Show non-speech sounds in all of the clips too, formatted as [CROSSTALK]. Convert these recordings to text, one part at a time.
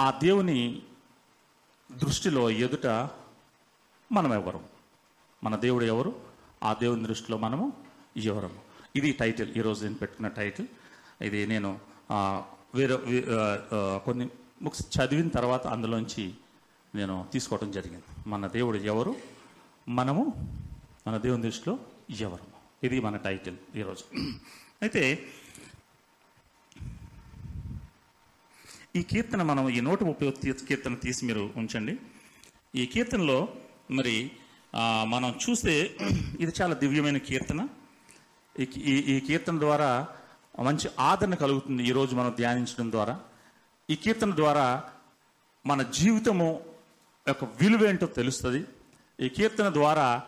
ఆ దేవుని దృష్టిలో ఎదుట మనం ఎవరు మన దేవుడు ఎవరు? ఆ దేవుని దృష్టిలో మనము ఎవరము ఇది టైటిల్. ఈరోజు నేను పెట్టుకున్న టైటిల్. ఇది నేను వేరే కొన్ని బుక్స్ చదివిన తర్వాత అందులోంచి నేను తీసుకోవడం జరిగింది. మన దేవుడు ఎవరు? మనము మన దేవుని దృష్టిలో ఎవరు? ఇది మన టైటిల్ ఈరోజు అయితే ఈ కీర్తన మనం ఈ నూట ముప్పై కీర్తన తీసి మీరు ఉంచండి. ఈ కీర్తనలో మరి మనం చూస్తే ఇది చాలా దివ్యమైన కీర్తన. ఈ ఈ- ఈ కీర్తన ద్వారా మంచి ఆదరణ కలుగుతుంది ఈరోజు మనం ధ్యానించడం ద్వారా. ఈ కీర్తన ద్వారా మన జీవితము యొక్క విలువ ఏంటో తెలుస్తుంది. ఈ కీర్తన ద్వారా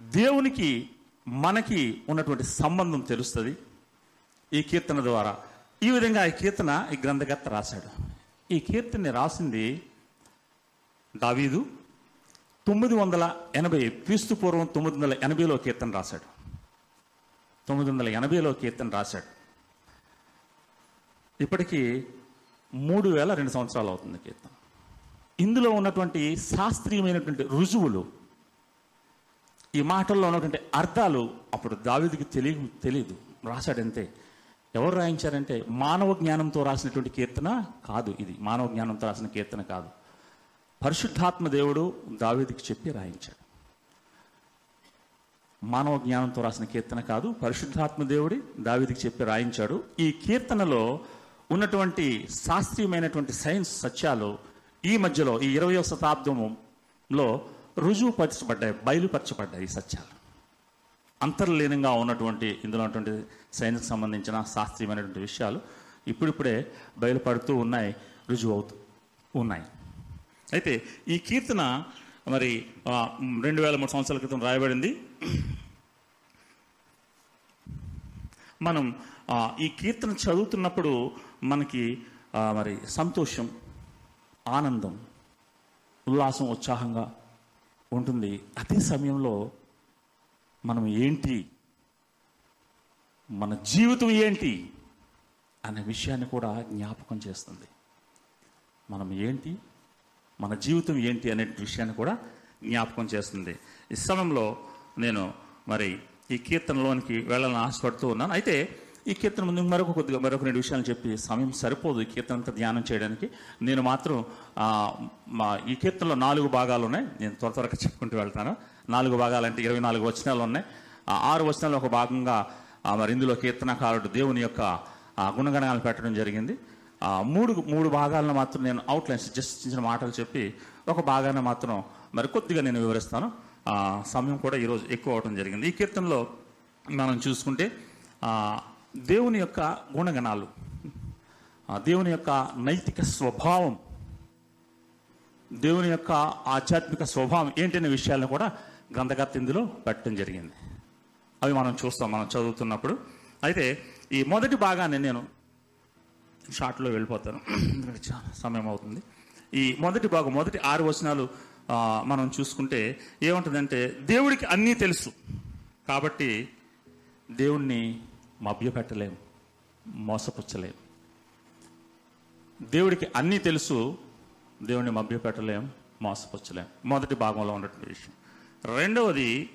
దేవునికి మనకి ఉన్నటువంటి సంబంధం తెలుస్తుంది. ఈ కీర్తన ద్వారా ఈ విధంగా ఈ కీర్తన ఈ గ్రంథకర్త రాశాడు. ఈ కీర్తనని రాసింది దావీదు తొమ్మిది వందల ఎనభై క్రీస్తు పూర్వం తొమ్మిది వందల ఎనభైలో కీర్తన రాశాడు. తొమ్మిది వందల ఎనభైలో కీర్తన రాశాడు. ఇప్పటికీ మూడు వేల రెండు సంవత్సరాలు అవుతుంది కీర్తన. ఇందులో ఉన్నటువంటి శాస్త్రీయమైనటువంటి రుజువులు ఈ మాటల్లో ఉన్నటువంటి అర్థాలు అప్పుడు దావీదుకి తెలియ తెలియదు రాశాడంతే. ఎవరు రాయించారంటే మానవ జ్ఞానంతో రాసినటువంటి కీర్తన కాదు ఇది. మానవ జ్ఞానంతో రాసిన కీర్తన కాదు. పరిశుద్ధాత్మ దేవుడు దావేదికి చెప్పి రాయించాడు. మానవ జ్ఞానంతో రాసిన కీర్తన కాదు పరిశుద్ధాత్మ దేవుడి దావేదికి చెప్పి రాయించాడు. ఈ కీర్తనలో ఉన్నటువంటి శాస్త్రీయమైనటువంటి సైన్స్ సత్యాలు ఈ మధ్యలో ఈ ఇరవయో శతాబ్దంలో రుజువుపరచబడ్డాయి బయలుపరచబడ్డాయి ఈ సత్యాలు. అంతర్లీనంగా ఉన్నటువంటి ఇందులో ఉన్నటువంటి సైన్స్కి సంబంధించిన శాస్త్రీయమైనటువంటి విషయాలు ఇప్పుడిప్పుడే బయలుపడుతూ ఉన్నాయి రుజువు అవుతూ ఉన్నాయి. అయితే ఈ కీర్తన మరి రెండు వేల మూడు సంవత్సరాల క్రితం రాయబడింది. మనం ఈ కీర్తన చదువుతున్నప్పుడు మనకి మరి సంతోషం ఆనందం ఉల్లాసం ఉత్సాహంగా ఉంటుంది. అదే సమయంలో మనం ఏంటి? మన జీవితం ఏంటి? అనే విషయాన్ని కూడా జ్ఞాపకం చేస్తుంది. మనం ఏంటి? మన జీవితం ఏంటి అనే విషయాన్ని కూడా జ్ఞాపకం చేస్తుంది. ఈ సమయంలో నేను మరి ఈ కీర్తనలోనికి వెళ్ళాలని ఆశపడుతూ ఉన్నాను. అయితే ఈ కీర్తన ముందు మరొక కొద్దిగా మరొక రెండు విషయాలు చెప్పి సమయం సరిపోదు ఈ కీర్తన అంతా ధ్యానం చేయడానికి. నేను మాత్రం మా ఈ కీర్తనలో నాలుగు భాగాలు ఉన్నాయి. నేను త్వర త్వరగా చెప్పుకుంటూ వెళ్తాను. నాలుగు భాగాలు అంటే ఇరవై నాలుగు వచనాలు ఉన్నాయి. ఆ ఆరు వచనాలు ఒక భాగంగా మరి ఇందులో కీర్తనకారుడు దేవుని యొక్క గుణగణాలు పెట్టడం జరిగింది. మూడు మూడు భాగాలను మాత్రం నేను అవుట్లైన్స్ జస్ట్ చిన్న మాటలు చెప్పి ఒక భాగాన్ని మాత్రం మరి కొద్దిగా నేను వివరిస్తాను. సమయం కూడా ఈరోజు ఎక్కువ అవడం జరిగింది. ఈ కీర్తనలో మనం చూసుకుంటే దేవుని యొక్క గుణగణాలు దేవుని యొక్క నైతిక స్వభావం దేవుని యొక్క ఆధ్యాత్మిక స్వభావం ఏంటనే విషయాలను కూడా గ్రంథకర్త ఇందులో పెట్టడం జరిగింది. అవి మనం చూస్తాం మనం చదువుతున్నప్పుడు. అయితే ఈ మొదటి భాగాన్ని నేను షార్ట్లో వెళ్ళిపోతాను. [CLEARS THROAT] చాలా సమయం అవుతుంది. ఈ మొదటి భాగం మొదటి ఆరు వచనాలు మనం చూసుకుంటే ఏముంటుందంటే దేవుడికి అన్నీ తెలుసు. కాబట్టి దేవుణ్ణి మభ్యపెట్టలేము మోసపుచ్చలేము దేవుడికి అన్నీ తెలుసు దేవుణ్ణి మభ్యపెట్టలేం మోసపుచ్చలేం. మొదటి భాగంలో ఉన్నటువంటి విషయం. రెండవది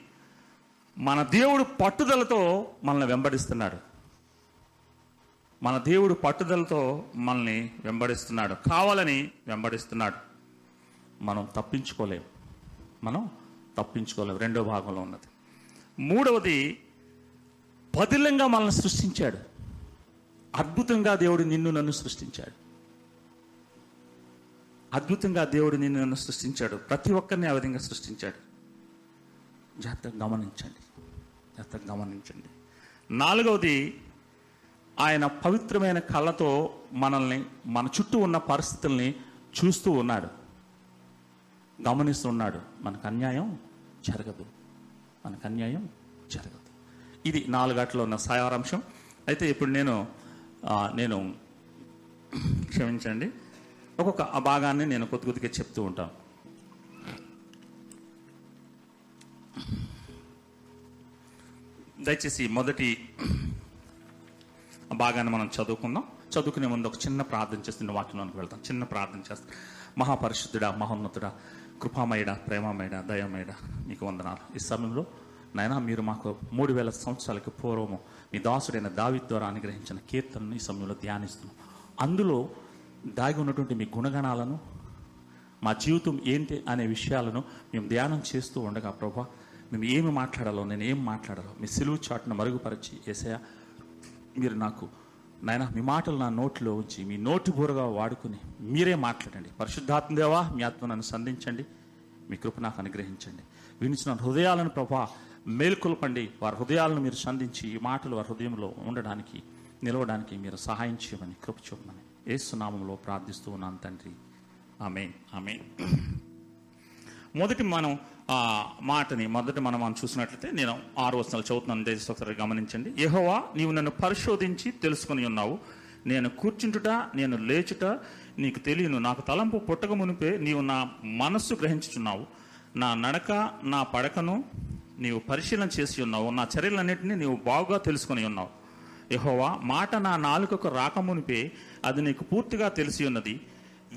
మన దేవుడు పట్టుదలతో మనల్ని వెంబడిస్తున్నాడు. మన దేవుడు పట్టుదలతో మనల్ని వెంబడిస్తున్నాడు. కావాలని వెంబడిస్తున్నాడు. మనం తప్పించుకోలేము మనం తప్పించుకోలేము రెండో భాగంలో ఉన్నది. మూడవది పదిలంగా మనల్ని సృష్టించాడు. అద్భుతంగా దేవుడు నిన్ను నన్ను సృష్టించాడు. అద్భుతంగా దేవుడు నిన్ను నన్ను సృష్టించాడు. ప్రతి ఒక్కరిని ఆ విధంగా సృష్టించాడు. జాగ్రత్తగా గమనించండి. జాగ్రత్తగా గమనించండి. నాలుగవది ఆయన పవిత్రమైన కళ్ళతో మనల్ని మన చుట్టూ ఉన్న పరిస్థితుల్ని చూస్తూ ఉన్నాడు. గమనిస్తున్నాడు. మనకు అన్యాయం జరగదు. మనకు అన్యాయం జరగదు. ఇది నాలుగట్లో ఉన్న సారాంశం. అయితే ఇప్పుడు నేను నేను క్షమించండి. ఒక్కొక్క భాగాన్ని నేను కొద్ది కొద్దిగా చెప్తూ ఉంటాను. దయచేసి మొదటి భాగాన్ని మనం చదువుకుందాం. చదువుకునే ముందు ఒక చిన్న ప్రార్థన చేస్తున్న వాక్యంలోనికి వెళ్తాం. చిన్న ప్రార్థన చేస్తాం. మహాపరిశుద్ధుడా మహోన్నతుడా కృపామయుడా ప్రేమమయుడా దయమయుడా మీకు వందనాలు. ఈ సమయంలో నైనా మీరు మాకు మూడు వేల సంవత్సరాలకు పూర్వము మీ దాసుడైన దావి ద్వారా అనుగ్రహించిన కీర్తనను ఈ సమయంలో ధ్యానిస్తున్నాం. అందులో దాగి ఉన్నటువంటి మీ గుణగణాలను మా జీవితం ఏంటి అనే విషయాలను మేము ధ్యానం చేస్తూ ఉండగా ప్రభా మేము ఏమి మాట్లాడాలో నేను ఏం మాట్లాడాలో మీ సిలువు చాటును మరుగుపరిచి ఏసయ మీరు నాకు నాయన మీ మాటలు నా నోటిలో ఉంచి మీ నోటి బూరగా వాడుకుని మీరే మాట్లాడండి. పరిశుద్ధాత్మదేవా మీ ఆత్మ నన్ను సంధించండి మీ కృప నాకు అనుగ్రహించండి. వినిచిన హృదయాలను ప్రభా మేల్కొల్పండి. వారి హృదయాలను మీరు సంధించి ఈ మాటలు వారి హృదయంలో ఉండడానికి నిలవడానికి మీరు సహాయం చేయమని కృప చూపమని ఏసునామంలో ప్రార్థిస్తూ ఉన్నాను తండ్రి. ఆమె ఆమె మొదటి మనం ఆ మాటని మొదట మనం మనం చూసినట్లయితే నేను ఆరు వచనాలు చదువుతున్నాను దయచేసి ఒకసారి గమనించండి. యహోవా నీవు నన్ను పరిశోధించి తెలుసుకొని ఉన్నావు. నేను కూర్చుంటుట నేను లేచుట నీకు తెలియను. నాకు తలంపు పుట్టక మునిపే నీవు నా మనస్సు గ్రహించుచున్నావు. నా నడక నా పడకను నీవు పరిశీలన చేసి ఉన్నావు. నా చర్యలన్నింటినీ నీవు బాగుగా తెలుసుకొని ఉన్నావు. యహోవా మాట నా నాలుకకు రాకమునిపే అది నీకు పూర్తిగా తెలిసి ఉన్నది.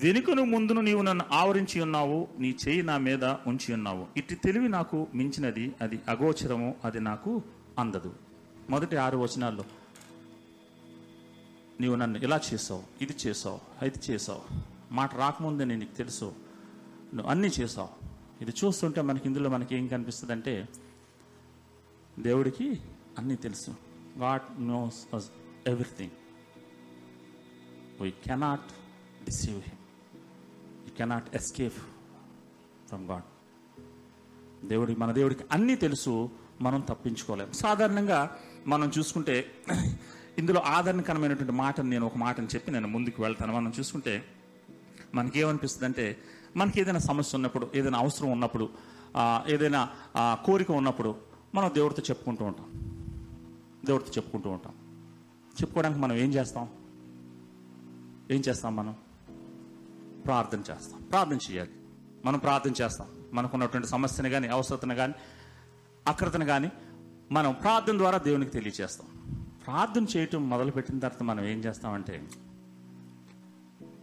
వెనుకను ముందును నీవు నన్ను ఆవరించి ఉన్నావు నీ చేయి నా మీద ఉంచి ఉన్నావు. ఇట్టి తెలివి నాకు మించినది అది అగోచరము అది నాకు అందదు. మొదటి ఆరు వచనాల్లో నీవు నన్ను ఇలా చేసావు ఇది చేసావు అది చేసావు మాట రాకముందే నేను నీకు తెలుసు నువ్వు అన్నీ చేసావు ఇది చూస్తుంటే మనకి ఇందులో మనకి ఏం కనిపిస్తుంది అంటే దేవుడికి అన్నీ తెలుసు. God knows us everything we cannot deceive him you cannot escape from God దేవుడి మన దేవుడికి అన్నీ తెలుసు మనం తప్పించుకోలేం. సాధారణంగా మనం చూసుకుంటే ఇందులో ఆదరణకరమైనటువంటి మాటను నేను ఒక మాటను చెప్పి నేను ముందుకు వెళ్తాను. మనం చూసుకుంటే మనకేమనిపిస్తుంది అంటే మనకి ఏదైనా సమస్య ఉన్నప్పుడు ఏదైనా అవసరం ఉన్నప్పుడు ఏదైనా కోరిక ఉన్నప్పుడు మనం దేవుడితో చెప్పుకుంటూ ఉంటాం. దేవుడితో చెప్పుకుంటూ ఉంటాం. చెప్పుకోవడానికి మనం ఏం చేస్తాం? ఏం చేస్తాం మనం? ప్రార్థన చేస్తాం. ప్రార్థన చేయాలి. మనం ప్రార్థన చేస్తాం. మనకున్నటువంటి సమస్యను కానీ అవసరతను కానీ అక్రతను కానీ మనం ప్రార్థన ద్వారా దేవునికి తెలియజేస్తాం ప్రార్థన చేయటం మొదలుపెట్టిన తర్వాత మనం ఏం చేస్తామంటే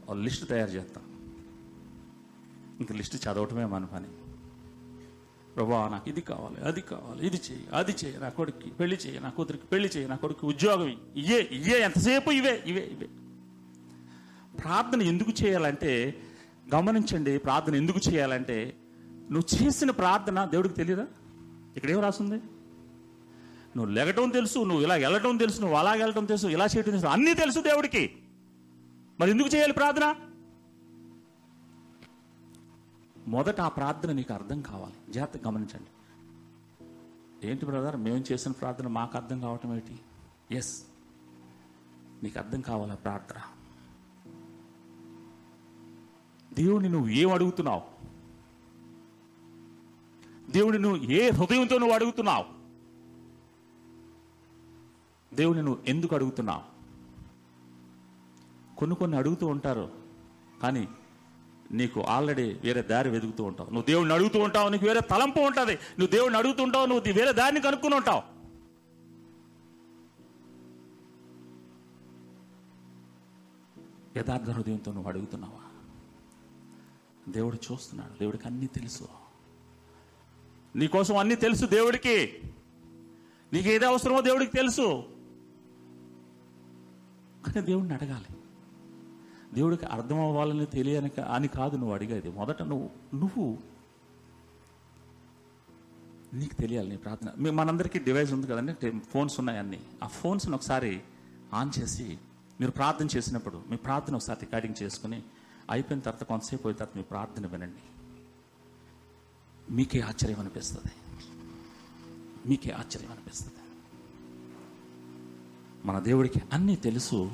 ఒక లిస్ట్ తయారు చేస్తాం. ఇంక లిస్ట్ చదవటమే మన పని. ప్రభా నాకు ఇది కావాలి అది కావాలి ఇది చేయి అది చేయి నా కొడుక్కి పెళ్ళి చేయి నా కూతురికి పెళ్ళి చేయి నా కొడుకు ఉద్యోగం ఇవే ఇవే ఎంతసేపు ఇవే ఇవే ఇవే. ప్రార్థన ఎందుకు చేయాలంటే గమనించండి ప్రార్థన ఎందుకు చేయాలంటే నువ్వు చేసిన ప్రార్థన దేవుడికి తెలియదా? ఇక్కడ ఏం నువ్వు లెగటం తెలుసు నువ్వు ఇలా వెళ్ళటం తెలుసు నువ్వు అలా వెళ్ళటం తెలుసు ఇలా చేయటం తెలుసు అన్నీ తెలుసు దేవుడికి. మరి ఎందుకు చేయాలి ప్రార్థన? మొదట ఆ ప్రార్థన నీకు అర్థం కావాలి. జాగ్రత్త గమనించండి. ఏంటి బ్రదర్ మేము చేసిన ప్రార్థన మాకు అర్థం కావటం ఏంటి? ఎస్ నీకు అర్థం కావాలి ప్రార్థన? దేవుని నువ్వు ఏం అడుగుతున్నావు? దేవుని నువ్వు ఏ హృదయంతో నువ్వు అడుగుతున్నావు? దేవుని నువ్వు ఎందుకు అడుగుతున్నావు? కొన్ని కొన్ని అడుగుతూ ఉంటారు కానీ నీకు ఆల్రెడీ వేరే దారి వెతుకుతూ ఉంటావు. నువ్వు దేవుడిని అడుగుతూ ఉంటావు నీకు వేరే తలంపు ఉంటుంది. నువ్వు దేవుడిని అడుగుతూ ఉంటావు నువ్వు వేరే దారిని కనుక్కుని ఉంటావు. యథార్థ హృదయంతో నువ్వు అడుగుతున్నావా? దేవుడు చూస్తున్నాడు. దేవుడికి అన్నీ తెలుసు. నీకోసం అన్నీ తెలుసు దేవుడికి. నీకు ఏది అవసరమో దేవుడికి తెలుసు. కానీ దేవుడిని అడగాలి. దేవుడికి అర్థం అవ్వాలని తెలియని అని కాదు నువ్వు అడిగేది. మొదట నువ్వు నువ్వు నీకు తెలియాలి నీ ప్రార్థన. మీ- మనందరికీ డివైస్ ఉంది కదండి. ఫోన్స్ ఉన్నాయి అన్ని. ఆ ఫోన్స్ని ఒకసారి ఆన్ చేసి మీరు ప్రార్థన చేసినప్పుడు మీ ప్రార్థన ఒకసారి రికార్డింగ్ చేసుకుని అయిపోయిన తర్వాత కొంతసేపు అయిన తర్వాత మీ ప్రార్థన వినండి. మీకే ఆశ్చర్యం అనిపిస్తుంది. మీకే ఆశ్చర్యం అనిపిస్తుంది. మన దేవుడికి అన్నీ తెలుసు.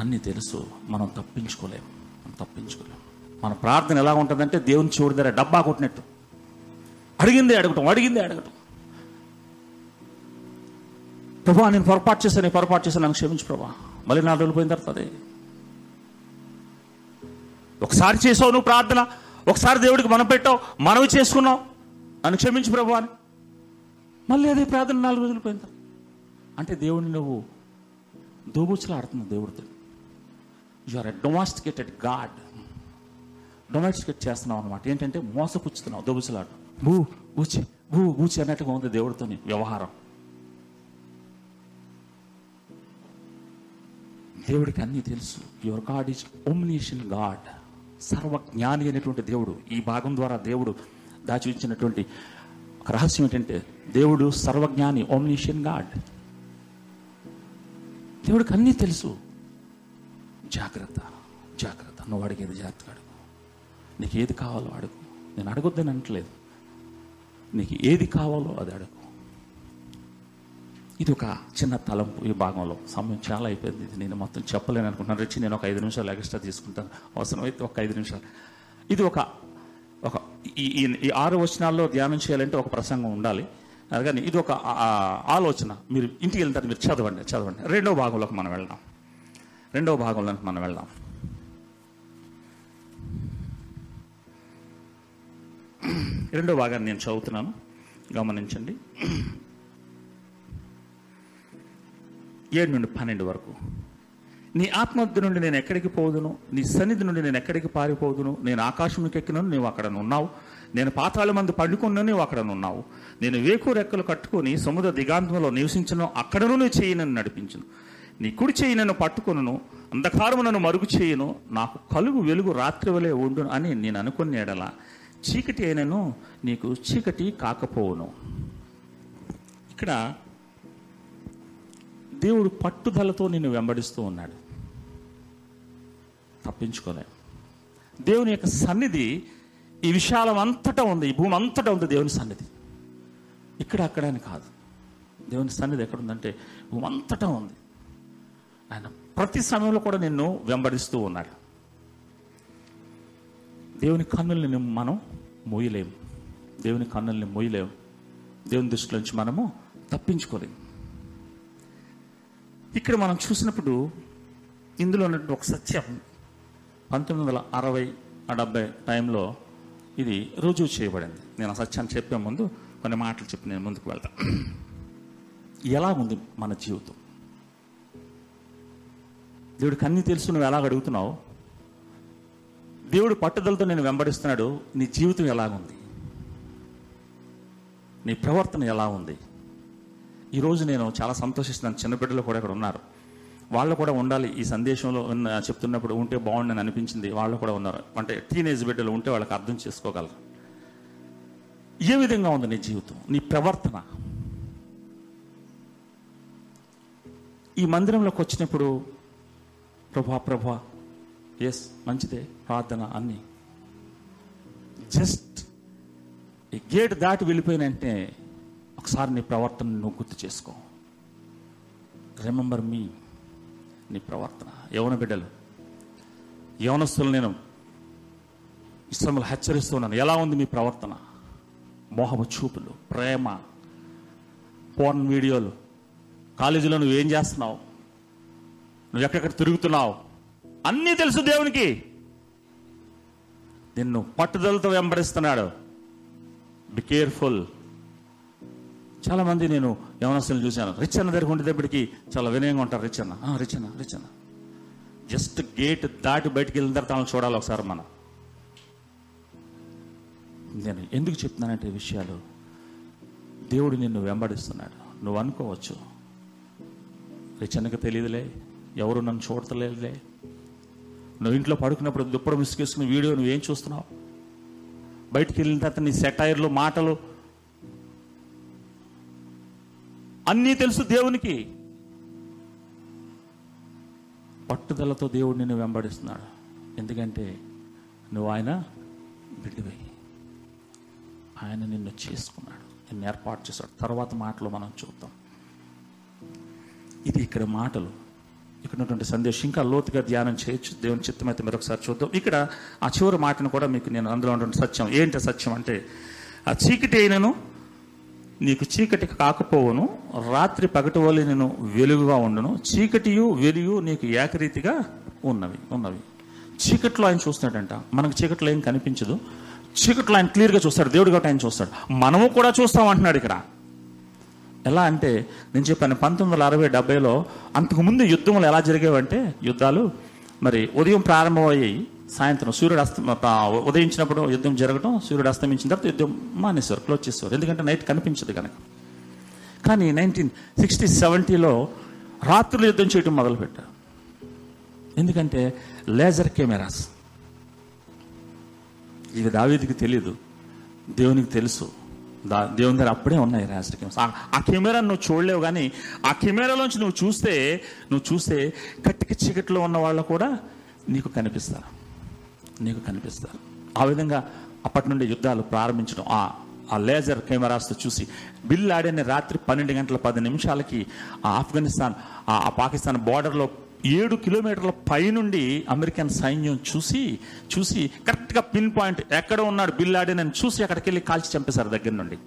అన్నీ తెలుసు. మనం తప్పించుకోలేము. మనం తప్పించుకోలేము. మన ప్రార్థన ఎలా ఉంటుందంటే దేవుని చూడు దగ్గర డబ్బా కొట్టినట్టు. అడిగిందే అడగటం అడిగిందే అడగటం. ప్రభా నేను పొరపాటు చేశాను నేను పొరపాటు చేశాను నన్ను క్షమించు ప్రభా. మళ్ళీ నాలుగు రోజులు పోయిన తర్వాత అదే. ఒకసారి చేసావు నువ్వు ప్రార్థన ఒకసారి దేవుడికి మనం పెట్టావు మనవి చేసుకున్నావు. నన్ను క్షమించు ప్రభు అని. మళ్ళీ అదే ప్రార్థన నాలుగు రోజులు పోయింది అంటే దేవుడిని నువ్వు దూబుచ్చులాడుతున్నావు దేవుడితో. You are a domesticated God domesticate చేస్తున్నావు అనమాట ఏంటంటే మోసపుచ్చుతున్నావు దొబుసలాడు భూ బూచి భూ బూచి అన్నట్టుగా ఉంది దేవుడితోని వ్యవహారం. దేవుడికి అన్నీ తెలుసు. Your God is omniscient God సర్వజ్ఞాని అనేటువంటి దేవుడు ఈ భాగం ద్వారా దేవుడు దాచిచ్చినటువంటి రహస్యం ఏంటంటే దేవుడు సర్వజ్ఞాని ఓమ్నిషియన్ గాడ్ దేవుడికి అన్నీ తెలుసు. జాగ్రత్త జాగ్రత్త. నువ్వు అడిగేది జాగ్రత్తగా అడుగు. నీకు ఏది కావాలో అడుగు. నేను అడగొద్దని అనట్లేదు. నీకు ఏది కావాలో అది అడుగు. ఇది ఒక చిన్న తలంపు ఈ భాగంలో. సమయం చాలా అయిపోయింది. ఇది నేను మొత్తం చెప్పలేను అనుకుంటున్నాను. రెచ్చి నేను ఒక ఐదు నిమిషాలు ఎక్స్ట్రా తీసుకుంటాను. అవసరమైతే ఒక ఐదు నిమిషాలు. ఇది ఒక ఒక ఈ ఈ- ఆరు వచనాల్లో ధ్యానం చేయాలంటే ఒక ప్రసంగం ఉండాలి. కానీ ఇది ఒక ఆలోచన. మీరు ఇంటికి వెళ్ళిన తర్వాత మీరు చదవండి చదవండి. రెండో భాగంలోకి మనం వెళ్దాం. రెండో భాగంలోకి మనం వెళ్దాం. రెండో భాగాన్ని నేను చదువుతున్నాను. గమనించండి. ఏడు నుండి పన్నెండు వరకు. నీ ఆత్మహత్య నుండి నేను ఎక్కడికి పోదును? నీ సన్నిధి నుండి నేను ఎక్కడికి పారిపోదును? నేను ఆకాశంకి ఎక్కినను నీవు అక్కడ ఉన్నావు నేను పాతాళ మంది పండుకున్న నీవు అక్కడ ఉన్నావు నేను వేకు రెక్కలు కట్టుకొని సముద్ర దిగాంతంలో నివసించను అక్కడను నువ్వు చెయ్యి నన్ను నీ కుడి చెయ్యి నన్ను పట్టుకును అంధకారము నన్ను మరుగు చేయను నాకు కలుగు వెలుగు రాత్రి వలె ఉండును అని నేను అనుకున్న ఎడల చీకటి అయినను నీకు చీకటి కాకపోవును. ఇక్కడ దేవుడు పట్టుదలతో నిన్ను వెంబడిస్తూ ఉన్నాడు. తప్పించుకోలే. దేవుని యొక్క సన్నిధి ఈ విశాలం అంతటా ఉంది. ఈ భూమి అంతటా ఉంది దేవుని సన్నిధి. ఇక్కడ అక్కడ అని కాదు. దేవుని సన్నిధి ఎక్కడుందంటే భూమి అంతటా ఉంది. ఆయన ప్రతి సమయంలో కూడా నిన్ను వెంబడిస్తూ ఉన్నాడు. దేవుని కన్నుల్ని మనం మోయలేము దేవుని కన్నుల్ని మోయలేము దేవుని దృష్టిలోంచి మనము తప్పించుకోలేము ఇక్కడ మనం చూసినప్పుడు ఇందులో ఉన్నటువంటి ఒక సత్యం పంతొమ్మిది వందల అరవై ఆ డెబ్బై టైంలో ఇది రుజువు చేయబడింది. నేను ఆ సత్యాన్ని చెప్పే ముందు కొన్ని మాటలు చెప్పి నేను ముందుకు వెళ్తాను ఎలా ఉంది మన జీవితం? దేవుడికి అన్ని తెలుసు నువ్వు ఎలాగ అడుగుతున్నావు? దేవుడు పట్టుదలతో నేను వెంబడిస్తున్నాడు. నీ జీవితం ఎలాగుంది? నీ ప్రవర్తన ఎలా ఉంది? ఈరోజు నేను చాలా సంతోషిస్తున్నాను. చిన్న బిడ్డలు కూడా ఇక్కడ ఉన్నారు. వాళ్ళు కూడా ఉండాలి. ఈ సందేశంలో ఉన్న చెప్తున్నప్పుడు ఉంటే బాగుండని అనిపించింది. వాళ్ళు కూడా ఉన్నారు. అంటే టీనేజ్ బిడ్డలు ఉంటే వాళ్ళకి అర్థం చేసుకోగలరు. ఏ విధంగా ఉంది నీ జీవితం? నీ ప్రవర్తన? ఈ మందిరంలోకి వచ్చినప్పుడు ప్రభా ప్రభా ఎస్ మంచిదే ప్రార్థన అన్నీ. జస్ట్ ఈ గేట్ దాటి వెళ్ళిపోయిన వెంటనే ఒకసారి నీ ప్రవర్తన నువ్వు గుర్తు చేసుకో. రిమెంబర్ మీ నీ ప్రవర్తన. యవన బిడ్డలు? యవనస్తులు నేను. ఇష్టములు హెచ్చరిస్తున్నాను ఎలా ఉంది మీ ప్రవర్తన? మోహము చూపులు ప్రేమ పోర్న్ వీడియోలు. కాలేజీలో నువ్వు ఏం చేస్తున్నావు? నువ్వు ఎక్కడెక్కడ తిరుగుతున్నావు? అన్నీ తెలుసు దేవునికి. నిన్ను పట్టుదలతో వెంబడిస్తున్నాడు. బి కేర్ఫుల్ చాలా మంది నేను యవనస్తులు చూశాను. రిచ్ అన్న దగ్గర ఉండేటప్పటికి చాలా వినయంగా ఉంటారు రిచ్ అన్న. రిచ్ అన్న రిచ్ అన్న. జస్ట్ గేట్ దాటి బయటికి వెళ్ళిన తర్వాత వాళ్ళని చూడాలి ఒకసారి మనం. నేను ఎందుకు చెప్తున్నానంటే విషయాలు? దేవుడు నిన్ను వెంబడిస్తున్నాడు. నువ్వు అనుకోవచ్చు. రిచన్నకి తెలియదులే. ఎవరు నన్ను చూడతలేదులే నువ్వు ఇంట్లో పడుకున్నప్పుడు దుప్పటి మిస్కేసుకుని వీడియో నువ్వేం చూస్తున్నావు? బయటికి వెళ్ళిన తర్వాత నీ సెటైర్లు మాటలు అన్నీ తెలుసు దేవునికి. పట్టుదలతో దేవుడు నిన్ను వెంబడిస్తున్నాడు. ఎందుకంటే నువ్వు ఆయన బిడ్డవే. ఆయన నిన్ను చేసుకున్నాడు. నిన్ను ఏర్పాటు చేశాడు. తర్వాత మాటలు మనం చూద్దాం. ఇది ఇక్కడ మాటలు. ఇక్కడ ఉన్నటువంటి సందేశం. ఇంకా లోతుగా ధ్యానం చేయొచ్చు. దేవుని చిత్తం అయితే మరొకసారి చూద్దాం. ఇక్కడ ఆ చివరి మాటను కూడా మీకు నేను అందులో ఉన్నటువంటి సత్యం. ఏంటి సత్యం అంటే ఆ చీకటి అయినను నీకు చీకటి కాకపోవును రాత్రి పగటి వల్ల నేను వెలుగుగా ఉండను. చీకటియు వెలుగు నీకు ఏకరీతిగా ఉన్నవి ఉన్నవి. చీకట్లో ఆయన చూస్తున్నాడంట. మనకు చీకట్లో ఏం కనిపించదు. చీకట్లో ఆయన క్లియర్గా చూస్తాడు. దేవుడు కాబట్టి ఆయన చూస్తాడు. మనము కూడా చూస్తాం అంటున్నాడు ఇక్కడ. ఎలా అంటే నేను చెప్పాను పంతొమ్మిది వందల అరవై డెబ్బైలో అంతకుముందు యుద్ధములు ఎలా జరిగేవంటే యుద్ధాలు మరి ఉదయం ప్రారంభమయ్యాయి. సాయంత్రం సూర్యుడు అస్త ఉదయించినప్పుడు యుద్ధం జరగడం సూర్యుడు అస్తమించిన తర్వాత యుద్ధం మానేశారు క్లోజ్ చేసేవారు. ఎందుకంటే నైట్ కనిపించదు కనుక కానీ నైన్టీన్ సిక్స్టీ సెవెంటీలో రాత్రులు యుద్ధం చేయడం మొదలుపెట్టారు. ఎందుకంటే లేజర్ కెమెరాస్. ఇది దావీదికి తెలియదు దేవునికి తెలుసు. దా దేవుని దగ్గర అప్పుడే ఉన్నాయి లేజర్ కెమెరాస్. ఆ- కెమెరాను కెమెరా నువ్వు చూడలేవు కానీ ఆ కెమెరాలోంచి నువ్వు చూస్తే నువ్వు చూస్తే కట్టిక చీకట్లో ఉన్న వాళ్ళు కూడా నీకు కనిపిస్తారు. నీకు కనిపిస్తారు. ఆ విధంగా అప్పటి నుండి యుద్ధాలు ప్రారంభించడం ఆ ఆ లేజర్ కెమెరాస్తో చూసి బిల్ ఆడిన రాత్రి పన్నెండు గంటల పది నిమిషాలకి ఆ ఆఫ్ఘనిస్తాన్ ఆ పాకిస్తాన్ బార్డర్లో ఏడు కిలోమీటర్ల పైనుండి అమెరికన్ సైన్యం చూసి చూసి కరెక్ట్గా పిన్ పాయింట్ ఎక్కడ ఉన్నాడు బిల్లాడాని చూసి అక్కడికి వెళ్ళి కాల్చి చంపేశారు దగ్గర నుండి.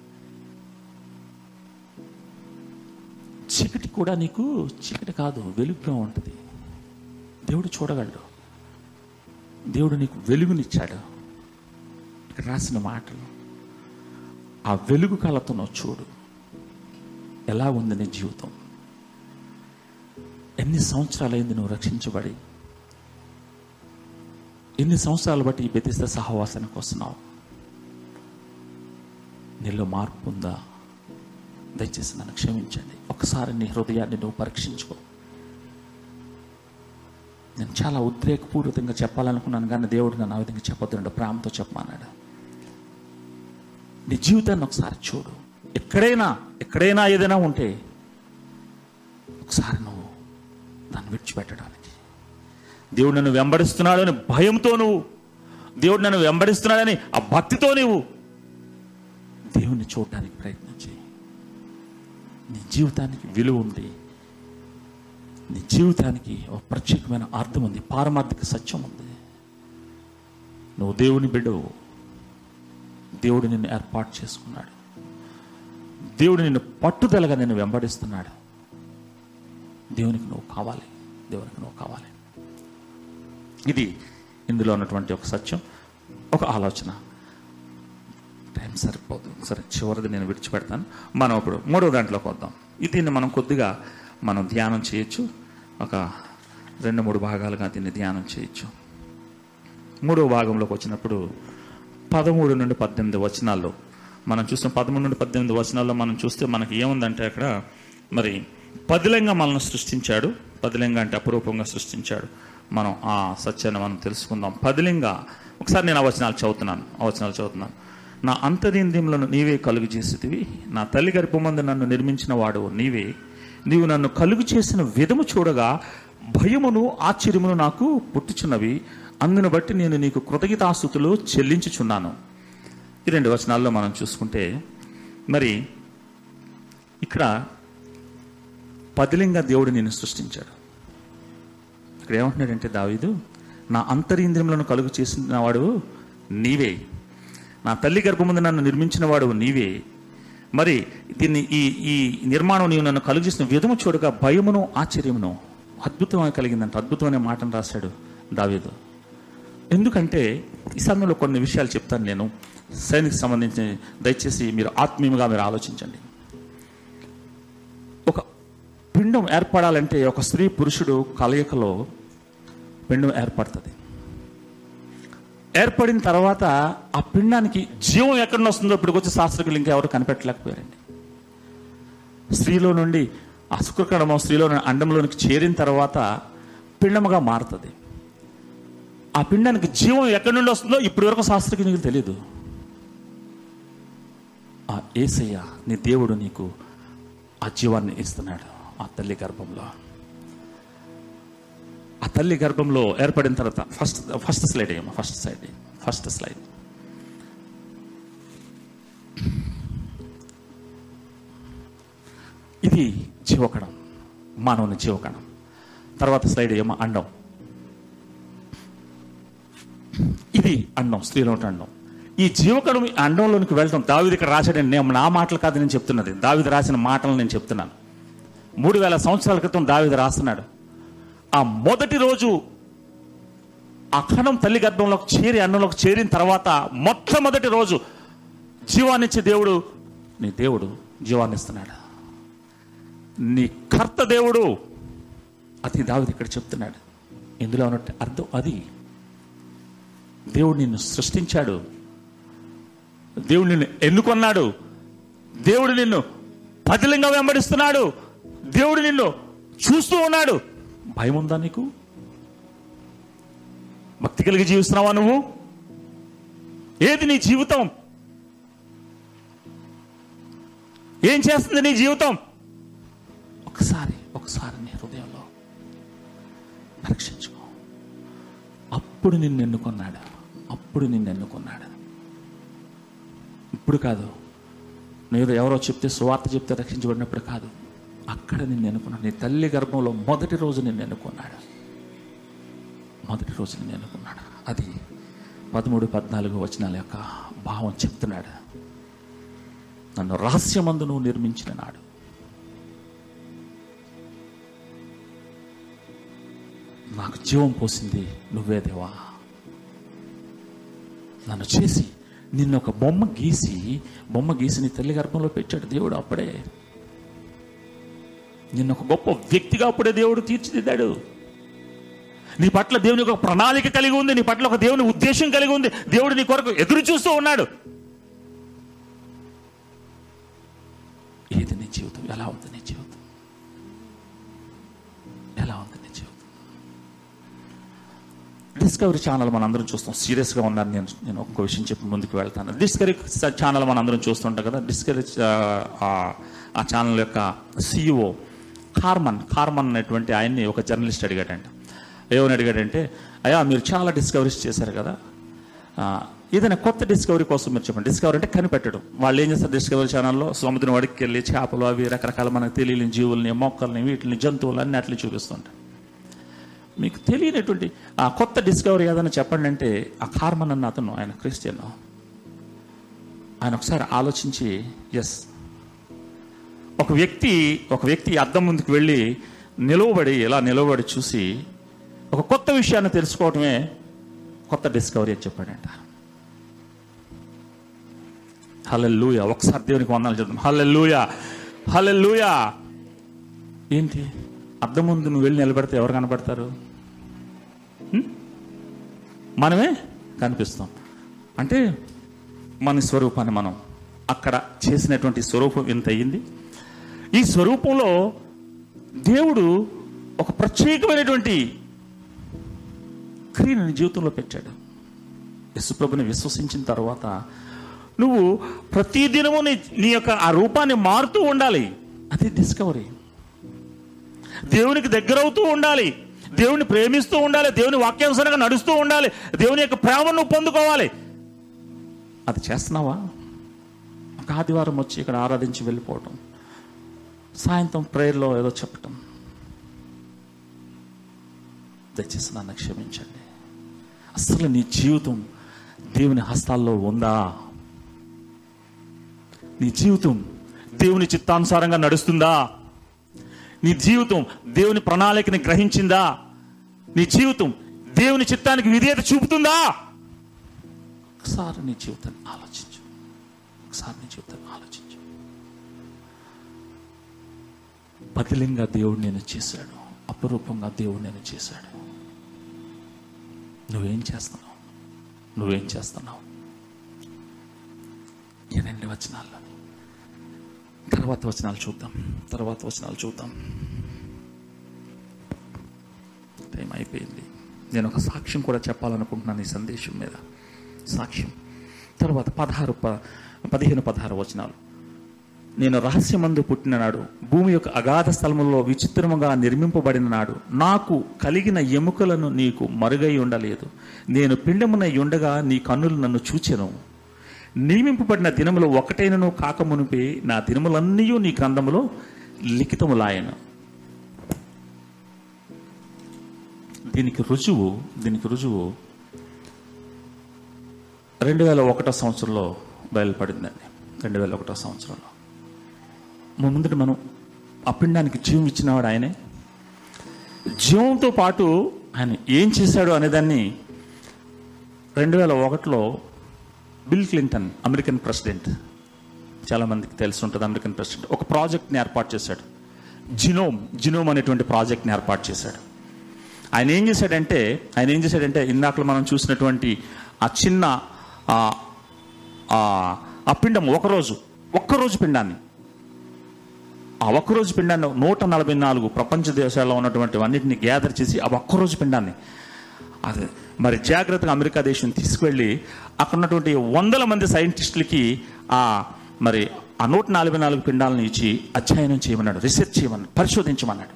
చీకటి కూడా నీకు చీకటి కాదు వెలుగుగా ఉంటుంది. దేవుడు చూడగలడు. దేవుడు నీకు వెలుగునిచ్చాడు. ఇక్కడ రాసిన మాటలు. ఆ వెలుగు కళతో చూడు. ఎలా ఉంది నీ జీవితం? ఎన్ని సంవత్సరాలైంది నువ్వు రక్షించబడి? ఎన్ని సంవత్సరాలు బట్టి ఈ బెతిస్త సహవాసానికి వస్తున్నావు? నీలో మార్పు ఉందా? దయచేసి నన్ను క్షమించండి. ఒకసారి నీ హృదయాన్ని నువ్వు పరీక్షించుకో. నేను చాలా ఉద్రేకపూరితంగా చెప్పాలనుకున్నాను కానీ దేవుడు నన్ను ఆ విధంగా చెప్పొద్దు ప్రేమతో చెప్పమన్నాడు. నీ జీవితాన్ని ఒకసారి చూడు. ఎక్కడైనా ఎక్కడైనా ఏదైనా ఉంటే ఒకసారి నువ్వు దాన్ని విడిచిపెట్టడానికి. దేవుడు నన్ను వెంబడిస్తున్నాడని భయంతో నువ్వు దేవుడు నన్ను వెంబడిస్తున్నాడని ఆ భక్తితో నువ్వు దేవుణ్ణి చూడడానికి చేయి. నీ జీవితానికి విలువ ఉంది. నీ జీవితానికి ఒక ప్రత్యేకమైన అర్థం ఉంది పారమార్థిక సత్యం ఉంది. నువ్వు దేవుని బిడ్డవు. దేవుడు నిన్ను ఏర్పాటు చేసుకున్నాడు. దేవుడు నిన్ను పట్టుదలగా నిన్ను వెంబడిస్తున్నాడు. దేవునికి నువ్వు కావాలి. దేవునికి నువ్వు కావాలి. ఇది ఇందులో ఉన్నటువంటి ఒక సత్యం ఒక ఆలోచన. టైం సరిపోదు. సరే చివరిది నేను విడిచిపెడతాను. మనం ఇప్పుడు మూడో దాంట్లోకి వద్దాం. ఇది మనం కొద్దిగా మనం ధ్యానం చేయొచ్చు. ఒక రెండు మూడు భాగాలుగా దీన్ని ధ్యానం చేయొచ్చు. మూడో భాగంలోకి వచ్చినప్పుడు పదమూడు నుండి పద్దెనిమిది వచనాల్లో మనం చూసిన పదమూడు నుండి పద్దెనిమిది వచనాల్లో మనం చూస్తే మనకి ఏముందంటే అక్కడ మరి పదిలంగా మనల్ని సృష్టించాడు. పదిలంగా అంటే అపురూపంగా సృష్టించాడు. మనం ఆ సత్యాన్ని మనం తెలుసుకుందాం. పదిలింగా ఒకసారి నేను ఆ వచనాలు చదువుతున్నాను. ఆ వచనాలు చదువుతున్నాను. నా అంతరింద్రియములను నీవే కలుగు చేసేటివి నా తల్లి గర్భమందు నన్ను నిర్మించిన వాడు నీవే. నీవు నన్ను కలుగు చేసిన విధము చూడగా భయమును ఆశ్చర్యమును నాకు పుట్టుచున్నవి. అందును బట్టి నేను నీకు కృతజ్ఞతాస్థుతులు చెల్లించుచున్నాను. ఈ రెండు వచనాల్లో మనం చూసుకుంటే మరి ఇక్కడ పదిలింగా దేవుడు నిన్ను సృష్టించాడు. ఇక్కడ ఏమంటున్నాడంటే దావీదు నా అంతరింద్రియములను కలుగు చేసిన వాడు నీవే. నా తల్లి గర్భముందు నన్ను నిర్మించిన వాడు నీవే. మరి దీన్ని ఈ ఈ నిర్మాణం నీవు నన్ను కలుగు చేసిన విధము చూడగా భయమును ఆశ్చర్యమును అద్భుతం కలిగిందంట. అద్భుతమైన మాటను రాశాడు దావేదు. ఎందుకంటే ఈ సమయంలో కొన్ని విషయాలు చెప్తాను నేను. సైనికి సంబంధించి దయచేసి మీరు ఆత్మీయంగా మీరు ఆలోచించండి. ఒక పిండం ఏర్పడాలంటే ఒక స్త్రీ పురుషుడు కలయికలో పిండం ఏర్పడుతుంది. ఏర్పడిన తర్వాత ఆ పిండానికి జీవం ఎక్కడ వస్తుందో ఇప్పుడు వచ్చి శాస్త్రజ్ఞులు ఇంకా ఎవరు కనిపెట్టలేకపోయారండి. స్త్రీలో నుండి ఆ శుక్రకణము స్త్రీలో అండంలోనికి చేరిన తర్వాత పిండముగా మారుతుంది. ఆ పిండానికి జీవం ఎక్కడి నుండి వస్తుందో ఇప్పటి వరకు శాస్త్రజ్ఞులకు తెలియదు ఆ ఏసయ్య నీ దేవుడు నీకు ఆ జీవాన్ని ఇస్తున్నాడు ఆ తల్లి గర్భంలో. ఆ తల్లి గర్భంలో ఏర్పడిన తర్వాత ఫస్ట్ ఫస్ట్ స్లైడ్ అయ్యమ్మా ఫస్ట్ స్లైడ్ ఫస్ట్ స్లైడ్. ఇది జీవకణం మానవుని జీవకణం. తర్వాత స్లైడ్ ఏమో అండం. ఇది అండం స్త్రీలో అండం. ఈ జీవకణం ఈ అండంలోనికి వెళ్ళడం దావిది ఇక్కడ రాశాడండి నేను నా మాటలు కాదు నేను చెప్తున్నది. దావిది రాసిన మాటలు నేను చెప్తున్నాను. మూడు వేల సంవత్సరాల క్రితం దావిది రాస్తున్నాడు. ఆ మొదటి రోజు ఆ కణం తల్లి గర్భంలోకి చేరి అన్నంలోకి చేరిన తర్వాత మొట్టమొదటి రోజు జీవాన్నిచ్చే దేవుడు నీ దేవుడు జీవాన్నిస్తున్నాడు. నీ కర్త దేవుడు అది దావిది ఇక్కడ చెప్తున్నాడు. ఇందులో ఉన్నట్టు అర్థం అది. దేవుడు నిన్ను సృష్టించాడు. దేవుడు నిన్ను ఎన్నుకొన్నాడు. దేవుడు నిన్ను పదిలంగా వెంబడిస్తున్నాడు. దేవుడు నిన్ను చూస్తూ ఉన్నాడు. భయం ఉందా నీకు? భక్తి కలిగి జీవిస్తున్నావా నువ్వు? ఏది నీ జీవితం? ఏం చేస్తుంది నీ జీవితం? ఒకసారి ఒకసారి నీ హృదయంలో పరీక్షించుకో. అప్పుడు నిన్ను ఎన్నుకున్నాడు. అప్పుడు నిన్ను ఎన్నుకున్నాడు. ఇప్పుడు కాదు. నేను ఎవరో చెప్తే సువార్త చెప్తే రక్షించబడినప్పుడు కాదు. అక్కడ నిన్ను ఎన్నుకున్నాడు. నీ తల్లి గర్భంలో మొదటి రోజు నిన్ను ఎన్నుకున్నాడు. మొదటి రోజు నిన్ను ఎన్నుకున్నాడు. అది పదమూడు పద్నాలుగు వచనాల యొక్క భావం చెప్తున్నాడు. నన్ను రహస్యమందు నువ్వు నిర్మించిన నాడు. నాకు జీవం పోసింది నువ్వే దేవా. నన్ను చేసి నిన్న ఒక బొమ్మ గీసి బొమ్మ గీసి నీ తల్లి గర్భంలో పెట్టాడు దేవుడు అప్పుడే. నిన్ను ఒక గొప్ప వ్యక్తిగా అప్పుడే దేవుడు తీర్చిదిద్దాడు. నీ పట్ల దేవుని ఒక ప్రణాళిక కలిగి ఉంది నీ పట్ల ఒక దేవుని ఉద్దేశం కలిగి ఉంది. దేవుడు నీ కొరకు ఎదురు చూస్తూ ఉన్నాడు. ఏది నీ జీవితం? ఎలా ఉంది నీ జీవితం? ఎలా ఉంది నీ జీవితం? డిస్కవరీ ఛానల్ మనం అందరం చూస్తాం. సీరియస్గా ఉన్నాను నేను. నేను ఒక విషయం చెప్పి ముందుకు వెళ్తాను. డిస్కవరీ ఛానల్ మనం అందరం చూస్తుంటాం కదా. డిస్కవరీ ఆ ఛానల్ యొక్క సిఇఓ కార్మన్ కార్మన్ అనేటువంటి ఆయన్ని ఒక జర్నలిస్ట్ అడిగాడంట. ఏమని అడిగాడంటే అయ్యా మీరు చాలా డిస్కవరీస్ చేశారు కదా. ఏదైనా కొత్త డిస్కవరీ కోసం మీరు చెప్పండి. డిస్కవరీ అంటే కనిపెట్టడం. వాళ్ళు ఏం చేస్తారు డిస్కవరీ ఛానల్లో సముద్రం వడికి వెళ్ళి చేపలు అవి రకరకాల మనకు తెలియని జీవుల్ని మొక్కల్ని వీటిని జంతువులు అన్ని అట్లా చూపిస్తుంటారు మీకు తెలియనటువంటి ఆ కొత్త డిస్కవరీ ఏదైనా చెప్పండి అంటే ఆ కార్మన్ అన్న అతను ఆయన క్రిస్టియన్. ఆయన ఒకసారి ఆలోచించి ఎస్ ఒక వ్యక్తి ఒక వ్యక్తి అద్దం ముందుకు వెళ్ళి నిలవబడి ఇలా నిలవబడి చూసి ఒక కొత్త విషయాన్ని తెలుసుకోవటమే కొత్త డిస్కవరీ అని చెప్పాడంట. హల్లెలూయా. ఒకసారి దేవునికి వందలు చెప్తాం హల్లెలూయా. హల్లెలూయా. ఏంటి? అద్దం ముందు నువ్వు వెళ్ళి నిలబడితే ఎవరు కనబడతారు? మనమే కనిపిస్తాం. అంటే మన స్వరూపాన్ని మనం అక్కడ చేసినటువంటి స్వరూపం ఇంత అయ్యింది ఈ స్వరూపంలో దేవుడు ఒక ప్రత్యేకమైనటువంటి క్రియను జీవితంలో పెట్టాడు. యశుప్రభుని విశ్వసించిన తర్వాత నువ్వు ప్రతి దినము నీ నీ యొక్క ఆ రూపాన్ని మారుతూ ఉండాలి. అది డిస్కవరీ దేవునికి దగ్గరవుతూ ఉండాలి. దేవుని ప్రేమిస్తూ ఉండాలి. దేవుని వాక్యానుసారంగా నడుస్తూ ఉండాలి. దేవుని యొక్క ప్రేమను పొందుకోవాలి. అది చేస్తున్నావా? ఒక ఆదివారం వచ్చి ఇక్కడ ఆరాధించి వెళ్ళిపోవటం. సాయంత్రం ప్రేయర్లో ఏదో చెప్పటం. దయచేసి నన్ను క్షమించండి. అసలు నీ జీవితం దేవుని హస్తాల్లో ఉందా? నీ జీవితం దేవుని చిత్తానుసారంగా నడుస్తుందా? నీ జీవితం దేవుని ప్రణాళికని గ్రహించిందా? నీ జీవితం దేవుని చిత్తానికి విధేయత చూపుతుందా? ఒకసారి నీ జీవితాన్ని ఆలోచించు. ఒకసారి నీ జీవితాన్ని ఆలోచించు. బదిలింగా దేవుడు నేను చేశాడు. అపురూపంగా దేవుడు నేను చేశాడు. నువ్వేం చేస్తున్నావు? నువ్వేం చేస్తున్నావు? ఈ రెండు వచనాల్లో తర్వాత వచనాలు చూద్దాం. తర్వాత వచనాలు చూద్దాం. టైం అయిపోయింది. నేను ఒక సాక్ష్యం కూడా చెప్పాలనుకుంటున్నాను ఈ సందేశం మీద. సాక్ష్యం. తర్వాత పదహారు ప పదిహేను పదహారు వచనాలు. నేను రహస్యమందు పుట్టిన నాడు భూమి యొక్క అగాధ స్థలములో విచిత్రముగా నిర్మింపబడిన నాడు నాకు కలిగిన ఎముకలను నీకు మరుగై ఉండలేదు. నేను పిండమున ఉండగా నీ కన్నులు నన్ను చూచెను. నియమింపబడిన దినములు ఒకటైనను కాకమునిపే నా దినములన్నీ నీ గ్రంథములో లిఖితములాయను. దీనికి రుజువు దీనికి రుజువు రెండు వేల ఒకటో సంవత్సరంలో బయలుపడిందండి. రెండు వేల ఒకటో సంవత్సరంలో. ముందట మనం ఆ పిండానికి జీవం ఇచ్చినవాడు ఆయనే. జీవంతో పాటు ఆయన ఏం చేశాడు అనేదాన్ని రెండు వేల ఒకటిలో బిల్ క్లింటన్ అమెరికన్ ప్రెసిడెంట్ చాలా మందికి తెలిసి ఉంటుంది అమెరికన్ ప్రెసిడెంట్ ఒక ప్రాజెక్ట్ని ఏర్పాటు చేశాడు. జినోమ్ జినోమ్ అనేటువంటి ప్రాజెక్ట్ని ఏర్పాటు చేశాడు. ఆయన ఏం చేశాడంటే ఆయన ఏం చేశాడంటే ఇందాక మనం చూసినటువంటి ఆ చిన్న ఆ పిండం ఒకరోజు ఒక్కరోజు పిండాన్ని ఆ ఒక్కరోజు పిండాన్ని నూట నలభై నాలుగు ప్రపంచ దేశాల్లో ఉన్నటువంటి అన్నింటిని గ్యాదర్ చేసి ఆ ఒక్కరోజు పిండాన్ని అది మరి జాగ్రత్తగా అమెరికా దేశం తీసుకువెళ్ళి అక్కడ ఉన్నటువంటి వందల మంది సైంటిస్టులకి ఆ మరి ఆ నూట నలభై నాలుగు పిండాలను ఇచ్చి అధ్యయనం చేయమన్నాడు రీసెర్చ్ చేయమన్నాడు పరిశోధించమన్నాడు.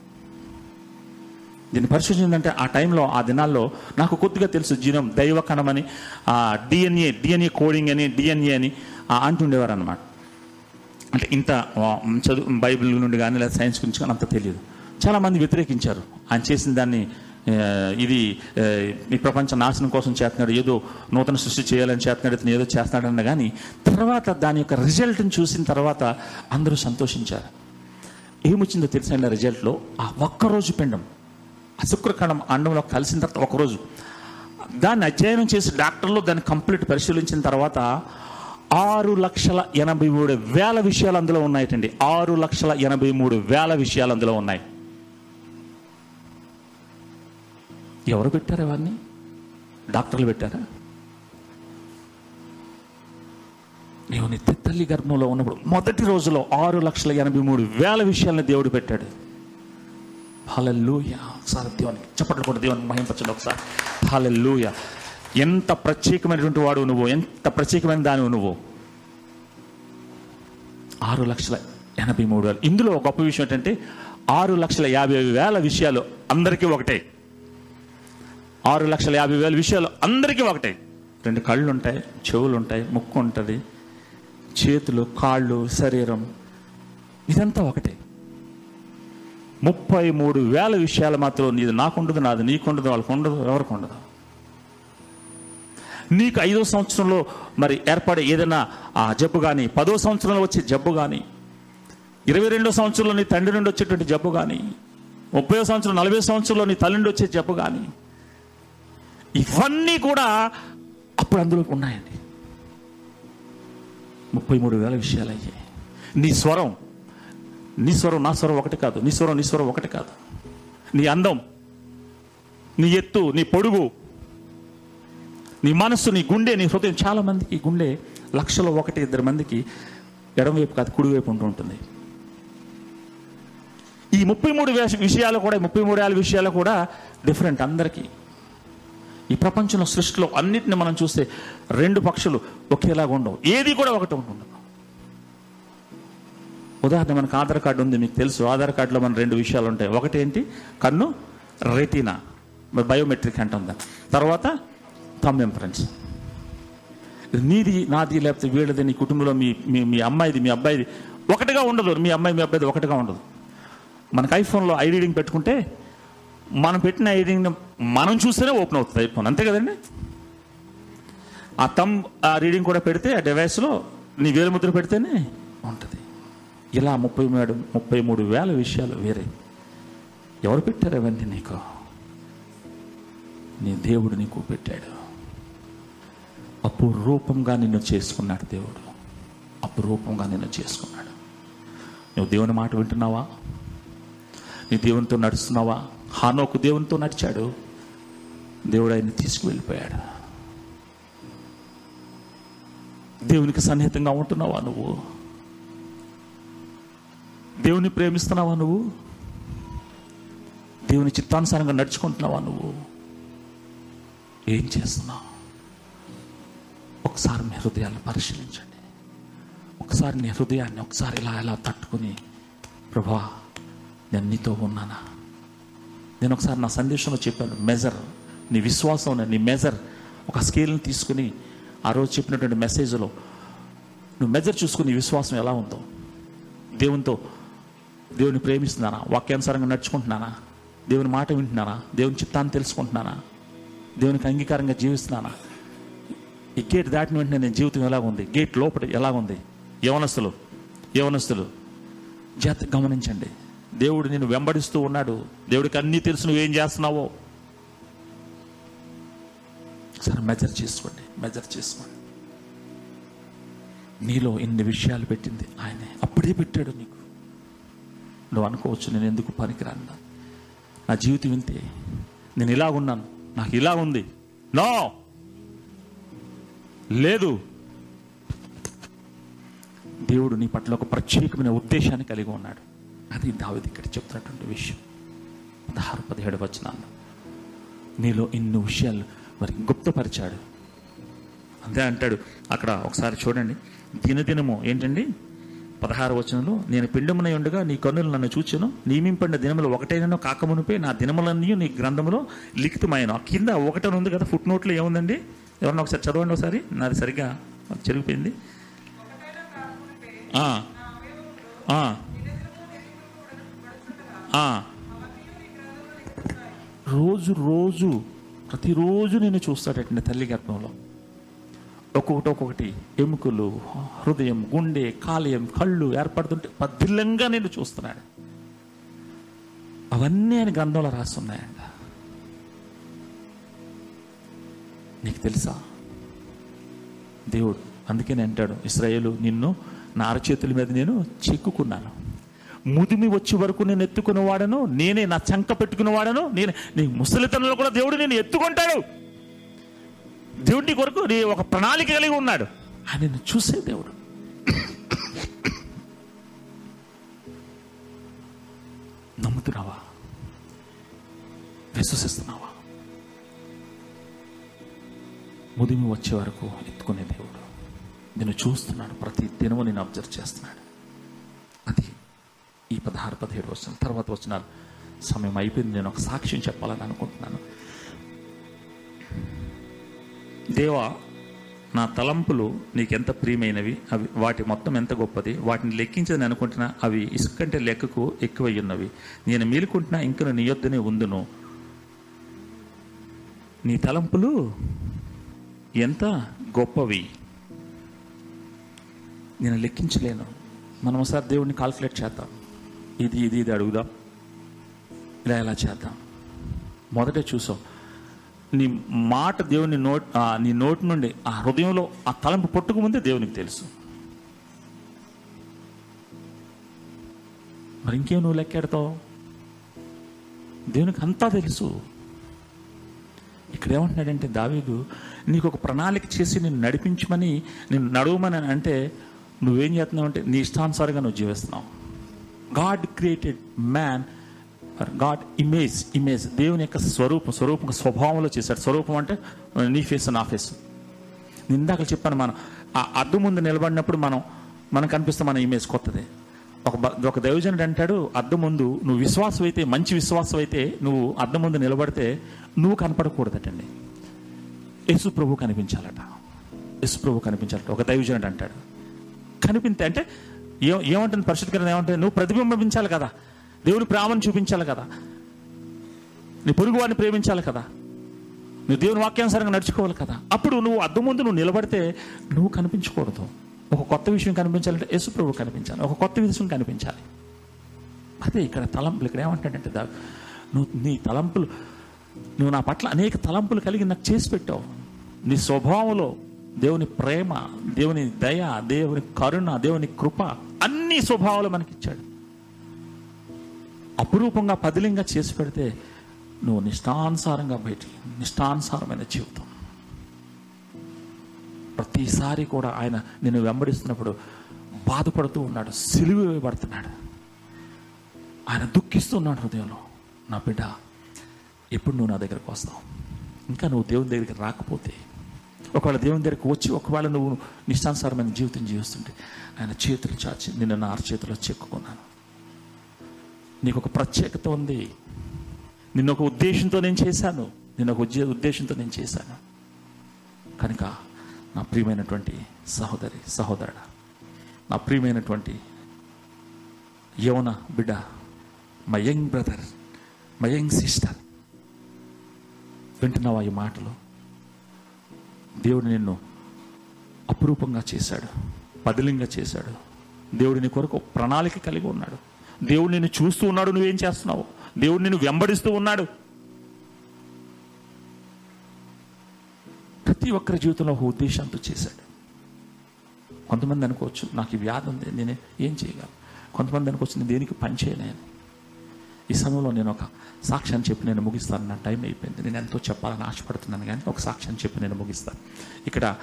దీన్ని పరిశోధించిందంటే ఆ టైంలో ఆ దినాల్లో నాకు కొద్దిగా తెలుసు జీనం దైవ కణమని ఆ డిఎన్ఏ డిఎన్ఏ కోడింగ్ అని డిఎన్ఏ అని అంటుండేవారు అనమాట అంటే ఇంత చదువు బైబిల్ నుండి కానీ లేదా సైన్స్ గురించి కానీ అంత తెలియదు. చాలామంది వ్యతిరేకించారు. ఆయన చేసిన దాన్ని ఇది ఈ ప్రపంచ నాశనం కోసం చేస్తున్నాడు ఏదో నూతన సృష్టి చేయాలని చేస్తున్నాడు ఇతను ఏదో చేస్తున్నాడన్న కానీ తర్వాత దాని యొక్క రిజల్ట్ని చూసిన తర్వాత అందరూ సంతోషించారు. ఏమొచ్చిందో తెలిసిన రిజల్ట్లో ఆ ఒక్కరోజు పిండం ఆ శుక్రకణం అండంలో కలిసిన తర్వాత ఒకరోజు దాన్ని అధ్యయనం చేసి డాక్టర్లు దాన్ని కంప్లీట్ పరిశీలించిన తర్వాత ఆరు లక్షల ఎనభై మూడు వేల విషయాలు అందులో ఉన్నాయటండి. ఆరు లక్షల ఎనభై మూడు వేల విషయాలు అందులో ఉన్నాయి. ఎవరు పెట్టారు ఇవన్నీ? డాక్టర్లు పెట్టారా? దేవుని నీ తల్లి గర్భంలో ఉన్నప్పుడు మొదటి రోజులో ఆరు లక్షల ఎనభై మూడు వేల విషయాలను దేవుడు పెట్టాడు. హలెల్లుయ. ఒకసారి దేవునికి చెప్పట్లు కూడా దేవునికి మహింపచ్చండి ఒకసారి. హలెల్లుయ. ఎంత ప్రత్యేకమైనటువంటి వాడు నువ్వు ఎంత ప్రత్యేకమైన దాని నువ్వు? ఆరు లక్షల ఎనభై మూడు వేలు. ఇందులో ఒక గొప్ప విషయం ఏంటంటే ఆరు లక్షల యాభై వేల విషయాలు అందరికీ ఒకటే. ఆరు లక్షల యాభై వేల విషయాలు అందరికీ ఒకటే. రెండు కళ్ళు ఉంటాయి చెవులు ఉంటాయి ముక్కు ఉంటుంది చేతులు కాళ్ళు శరీరం ఇదంతా ఒకటే. ముప్పై మూడు వేల విషయాలు మాత్రం నీది నాకుండదు నాది నీకుండదు వాళ్ళకు ఉండదు ఎవరికి ఉండదు నీకు ఐదో సంవత్సరంలో మరి ఏర్పడే ఏదైనా ఆ జబ్బు కానీ పదో సంవత్సరంలో వచ్చే జబ్బు కానీ ఇరవై రెండో సంవత్సరంలో నీ తండ్రి నుండి వచ్చేటువంటి జబ్బు కానీ ముప్పై సంవత్సరం నలభై సంవత్సరంలో నీ తల్లి నుండి వచ్చే జబ్బు కానీ ఇవన్నీ కూడా అప్పుడు అందులో ఉన్నాయండి. ముప్పై మూడు వేల విషయాలు అయ్యాయి. నీ స్వరం నీ స్వరం నా స్వరం ఒకటి కాదు. నీ స్వరం నీ స్వరం ఒకటి కాదు. నీ అందం నీ ఎత్తు నీ పొడుగు నీ మనస్సు నీ గుండె నీ హృదయం చాలా మందికి గుండె లక్షలో ఒకటి ఇద్దరు మందికి ఎడమవైపు కాదు కుడివైపు ఉంటూ ఉంటుంది. ఈ ముప్పై మూడు విషయాలు కూడా ముప్పై మూడు వేల విషయాలు కూడా డిఫరెంట్ అందరికీ. ఈ ప్రపంచంలో సృష్టిలో అన్నిటిని మనం చూస్తే రెండు పక్షులు ఒకేలాగా ఉండవు. ఏది కూడా ఒకటి ఉండదు. ఉదాహరణ మనకు ఆధార్ కార్డు ఉంది మీకు తెలుసు. ఆధార్ కార్డులో మన రెండు విషయాలు ఉంటాయి. ఒకటి ఏంటి కన్ను రెటీనా. బయోమెట్రిక్ అంటాం తర్వాత తర్వాత థమ్ ఇంప్రెన్స్ నీది నాది లేకపోతే వీళ్ళది నీ కుటుంబంలో మీ మీ మీ అమ్మాయిది మీ అబ్బాయిది ఒకటిగా ఉండదు. మీ అమ్మాయి మీ అబ్బాయిది ఒకటిగా ఉండదు. మనకు ఐఫోన్లో ఐ రీడింగ్ పెట్టుకుంటే మనం పెట్టిన ఐ రీడింగ్ మనం చూస్తేనే ఓపెన్ అవుతుంది ఐఫోన్. అంతే కదండి? ఆ తమ్ ఆ రీడింగ్ కూడా పెడితే ఆ డివైస్లో నీ వేలు ముద్ర పెడితేనే ఉంటుంది. ఇలా ముప్పై మూడు ముప్పై మూడు వేల విషయాలు వేరే. ఎవరు పెట్టారు అవన్నీ నీకు? నీ దేవుడు నీకు పెట్టాడు. అపురూపంగా నిన్ను చేసుకున్నాడు దేవుడు. అపురూపంగా నిన్ను చేసుకున్నాడు. నువ్వు దేవుని మాట వింటున్నావా? నీ దేవునితో నడుస్తున్నావా? హానోకు దేవునితో నడిచాడు. దేవుడు ఆయన తీసుకువెళ్ళిపోయాడు. దేవునికి సన్నిహితంగా ఉంటున్నావా నువ్వు? దేవుని ప్రేమిస్తున్నావా నువ్వు? దేవుని చిత్తానుసారంగా నడుచుకుంటున్నావా నువ్వు? ఏం చేస్తున్నావు? ఒకసారి మీ హృదయాన్ని పరిశీలించండి. ఒకసారి నీ హృదయాన్ని ఒకసారి ఇలా ఇలా తట్టుకుని ప్రభా నేను నీతో ఉన్నానా? నేను ఒకసారి నా సందేశంలో చెప్పాను మెజర్ నీ విశ్వాసం నీ మెజర్ ఒక స్కేల్ని తీసుకుని ఆ రోజు చెప్పినటువంటి మెసేజ్లో నువ్వు మెజర్ చూసుకుని విశ్వాసం ఎలా ఉందో దేవునితో దేవుని ప్రేమిస్తున్నానా? వాక్యానుసారంగా నడుచుకుంటున్నానా? దేవుని మాట వింటున్నానా? దేవుని చిత్తాన్ని తెలుసుకుంటున్నానా? దేవునికి అంగీకారంగా జీవిస్తున్నానా? ఈ గేట్ దాటిన వెంటనే నేను జీవితం ఎలా ఉంది? గేట్ లోపల ఎలా ఉంది? యవనస్తులు యవనస్తులు జాత గమనించండి. దేవుడు నేను వెంబడిస్తూ ఉన్నాడు. దేవుడికి అన్నీ తెలుసు. నువ్వేం చేస్తున్నావో? సరే మెజర్ చేసుకోండి. మెజర్ చేసుకోండి. నీలో ఇన్ని విషయాలు పెట్టింది ఆయనే. అప్పుడే పెట్టాడు నీకు. నువ్వు అనుకోవచ్చు నేను ఎందుకు పనికిరాను? నా జీవితం ఇంతే. నేను ఇలా ఉన్నాను. నాకు ఇలా ఉంది. నో లేదు. దేవుడు నీ పట్ల ఒక ప్రత్యేకమైన ఉద్దేశాన్ని కలిగి ఉన్నాడు. అది దావిది ఇక్కడ చెప్తున్నటువంటి విషయం. పదహారు పదిహేడు వచనాలు. నీలో ఇన్ని విషయాలు మరి గుప్తపరిచాడు. అంతే అంటాడు. అక్కడ ఒకసారి చూడండి. దినదినము ఏంటండి? పదహారు వచనంలో నేను పిండమునై ఉండగా నీ కన్నులు నన్ను చూచాను. నియమింపడిన దినములు ఒకటైనను కాకమునిపై నా దినములన్నీ నీ గ్రంథములో లిఖితమైన కింద ఒకటని ఉంది కదా ఫుట్ నోట్లో ఏముందండి? ఎవరన్నా ఒకసారి చదవండి ఒకసారి. నాది సరిగ్గా చెరిగిపోయింది. రోజు రోజు ప్రతిరోజు నేను చూస్తాడటండి తల్లి గర్భంలో. ఒక్కొక్కటి ఒక్కొక్కటి ఎముకలు హృదయం గుండె కాలేయం కళ్ళు ఏర్పడుతుంటే పదిలంగా నేను చూస్తున్నాడు. అవన్నీ ఆయన గ్రంథంలో రాస్తున్నాయండి నీకు తెలుసా? దేవుడు అందుకని అంటాడు ఇస్రాయేలు నిన్ను నా అరచేతుల మీద నేను చెక్కుకున్నాను. ముదిమి వచ్చే వరకు నేను ఎత్తుకున్న వాడను నేనే నా చంక పెట్టుకున్న వాడను నేను నీ ముసలితనంలో కూడా దేవుడు నేను ఎత్తుకుంటాడు. దేవుడి కొరకు నీ ఒక ప్రణాళిక కలిగి ఉన్నాడు. ఆయన చూసే దేవుడు. నమ్ముతున్నావా? విశ్వసిస్తున్నావా? ముదిమి వచ్చే వరకు ఎత్తుకునే దేవుడు. నేను చూస్తున్నాడు ప్రతి దినము నేను అబ్జర్వ్ చేస్తున్నాడు. అది ఈ పదహారు పదిహేడు వచ్చిన తర్వాత వచ్చిన సమయం అయిపోయింది నేను ఒక సాక్ష్యం చెప్పాలని అనుకుంటున్నాను. దేవా నా తలంపులు నీకెంత ప్రియమైనవి? అవి వాటి మొత్తం ఎంత గొప్పది? వాటిని లెక్కించదని అనుకుంటున్నా అవి ఇసుకంటే లెక్కకు ఎక్కువై ఉన్నవి నేను మేలుకుంటున్నా ఇంకను నీ యొద్దనే ఉందును. నీ తలంపులు ఎంత గొప్పవి? నేను లెక్కించలేను. మనం ఒకసారి దేవుడిని కాల్కులేట్ చేద్దాం. ఇది ఇది ఇది అడుగుదాం? ఇలా ఎలా చేద్దాం. మొదటే చూసాం. నీ మాట దేవుని నోట్ నీ నోటి నుండి ఆ హృదయంలో ఆ తలంపు పొట్టుకు ముందే దేవునికి తెలుసు. మరి ఇంకేం నువ్వు లెక్కెడతావు? దేవునికి అంతా తెలుసు. ఇక్కడ ఏమంటున్నాడంటే దావీదు నీకు ఒక ప్రణాళిక చేసి నేను నడిపించమని నేను నడవమని అంటే నువ్వేం చేస్తున్నావు అంటే నీ ఇష్టానుసారంగా నువ్వు జీవిస్తున్నావు. God created man God image image దేవుని యొక్క స్వరూపం స్వరూపం స్వభావంలో చేశాడు. స్వరూపం అంటే నీ ఫేస్ నా ఫేస్ నేను ఇందాక చెప్పాను మనం. ఆ అద్దం ముందు నిలబడినప్పుడు మనం మనకు కనిపిస్తే మన ఇమేజ్ కొత్తది. ఒక ఒక దైవజనుడు అంటాడు అద్దం ముందు నువ్వు విశ్వాసం అయితే మంచి విశ్వాసం అయితే నువ్వు అద్దం ముందు నిలబడితే నువ్వు కనపడకూడదటండి. యేసు ప్రభు కనిపించాలట. యేసు ప్రభు కనిపించాలట. ఒక దైవజనుడు అంటాడు. కనిపిస్తే అంటే ఏ ఏమంటుంది పరిశుద్ధకరణ ఏమంటుంది? నువ్వు ప్రతిబింబించాలి కదా. దేవుని ప్రేమను చూపించాలి కదా. నీ పొరుగు వాడిని ప్రేమించాలి కదా. నువ్వు దేవుని వాక్యానుసారంగా నడుచుకోవాలి కదా. అప్పుడు నువ్వు అద్దం ముందు నువ్వు నిలబడితే నువ్వు కనిపించకూడదు. ఒక కొత్త విషయం కనిపించాలంటే యేసు ప్రభు కనిపించాలి. ఒక కొత్త విషయం కనిపించాలి. అదే ఇక్కడ తలంపులు. ఇక్కడ ఏమంటాడంటే దా నువ్వు నీ తలంపులు నువ్వు నా పట్ల అనేక తలంపులు కలిగి నాకు చేసి పెట్టావు. నీ స్వభావంలో దేవుని ప్రేమ దేవుని దయ దేవుని కరుణ దేవుని కృప అన్ని స్వభావాలు మనకిచ్చాడు. అపురూపంగా పదిలింగా చేసి పెడితే నువ్వు నిష్టానుసారంగా బయటికి నిష్టానుసారమైన జీవితం. ప్రతిసారి కూడా ఆయన నిన్ను వెంబడిస్తున్నప్పుడు బాధపడుతూ ఉన్నాడు సిలువ వేయబడుతున్నాడు. ఆయన దుఃఖిస్తున్నాడు హృదయంలో. నా బిడ్డ ఎప్పుడు నువ్వు నా దగ్గరకు వస్తావు? ఇంకా నువ్వు దేవుని దగ్గరికి రాకపోతే ఒకవేళ దేవుని దగ్గరికి వచ్చి ఒకవేళ నువ్వు నిష్టానుసారమైన జీవితం జీవిస్తుంటే ఆయన చేతులు చాచి నిన్ను నా అరచేతిలో చెక్కుకున్నాను. నీకు ఒక ప్రత్యేకత ఉంది. నిన్న ఒక ఉద్దేశంతో నేను చేశాను. నిన్న ఒక ఉద్దేశంతో నేను చేశాను. కనుక నా ప్రియమైనటువంటి సహోదరి సహోదరుడా నా ప్రియమైనటువంటి యవన బిడ్డ my young brother my young sister వింటున్నావా ఈ మాటలు? దేవుడు నిన్ను అపురూపంగా చేశాడు పదిలింగా చేశాడు. దేవుడు నీ కొరకు ప్రణాళిక కలిగి ఉన్నాడు. దేవుడు నిన్ను చూస్తూ ఉన్నాడు నువ్వేం చేస్తున్నావు? దేవుడు నిన్ను వెంబడిస్తూ ఉన్నాడు. ప్రతి ఒక్కరి జీవితంలో ఒక ఉద్దేశంతో చేశాడు. కొంతమంది అనుకోవచ్చు నాకు ఈ వ్యాధి ఉంది నేను ఏం చేయగలను? కొంతమంది అనుకోవచ్చు నేను దేనికి పని చేయలేను? ఈ సమయంలో నేను ఒక సాక్ష్యాన్ని చెప్పి నేను ముగిస్తాను నా టైం అయిపోయింది నేను ఎంతో చెప్పాలని ఆశపడుతున్నాను కానీ ఒక సాక్ష్యాన్ని చెప్పి నేను ముగిస్తాను. ఇక్కడ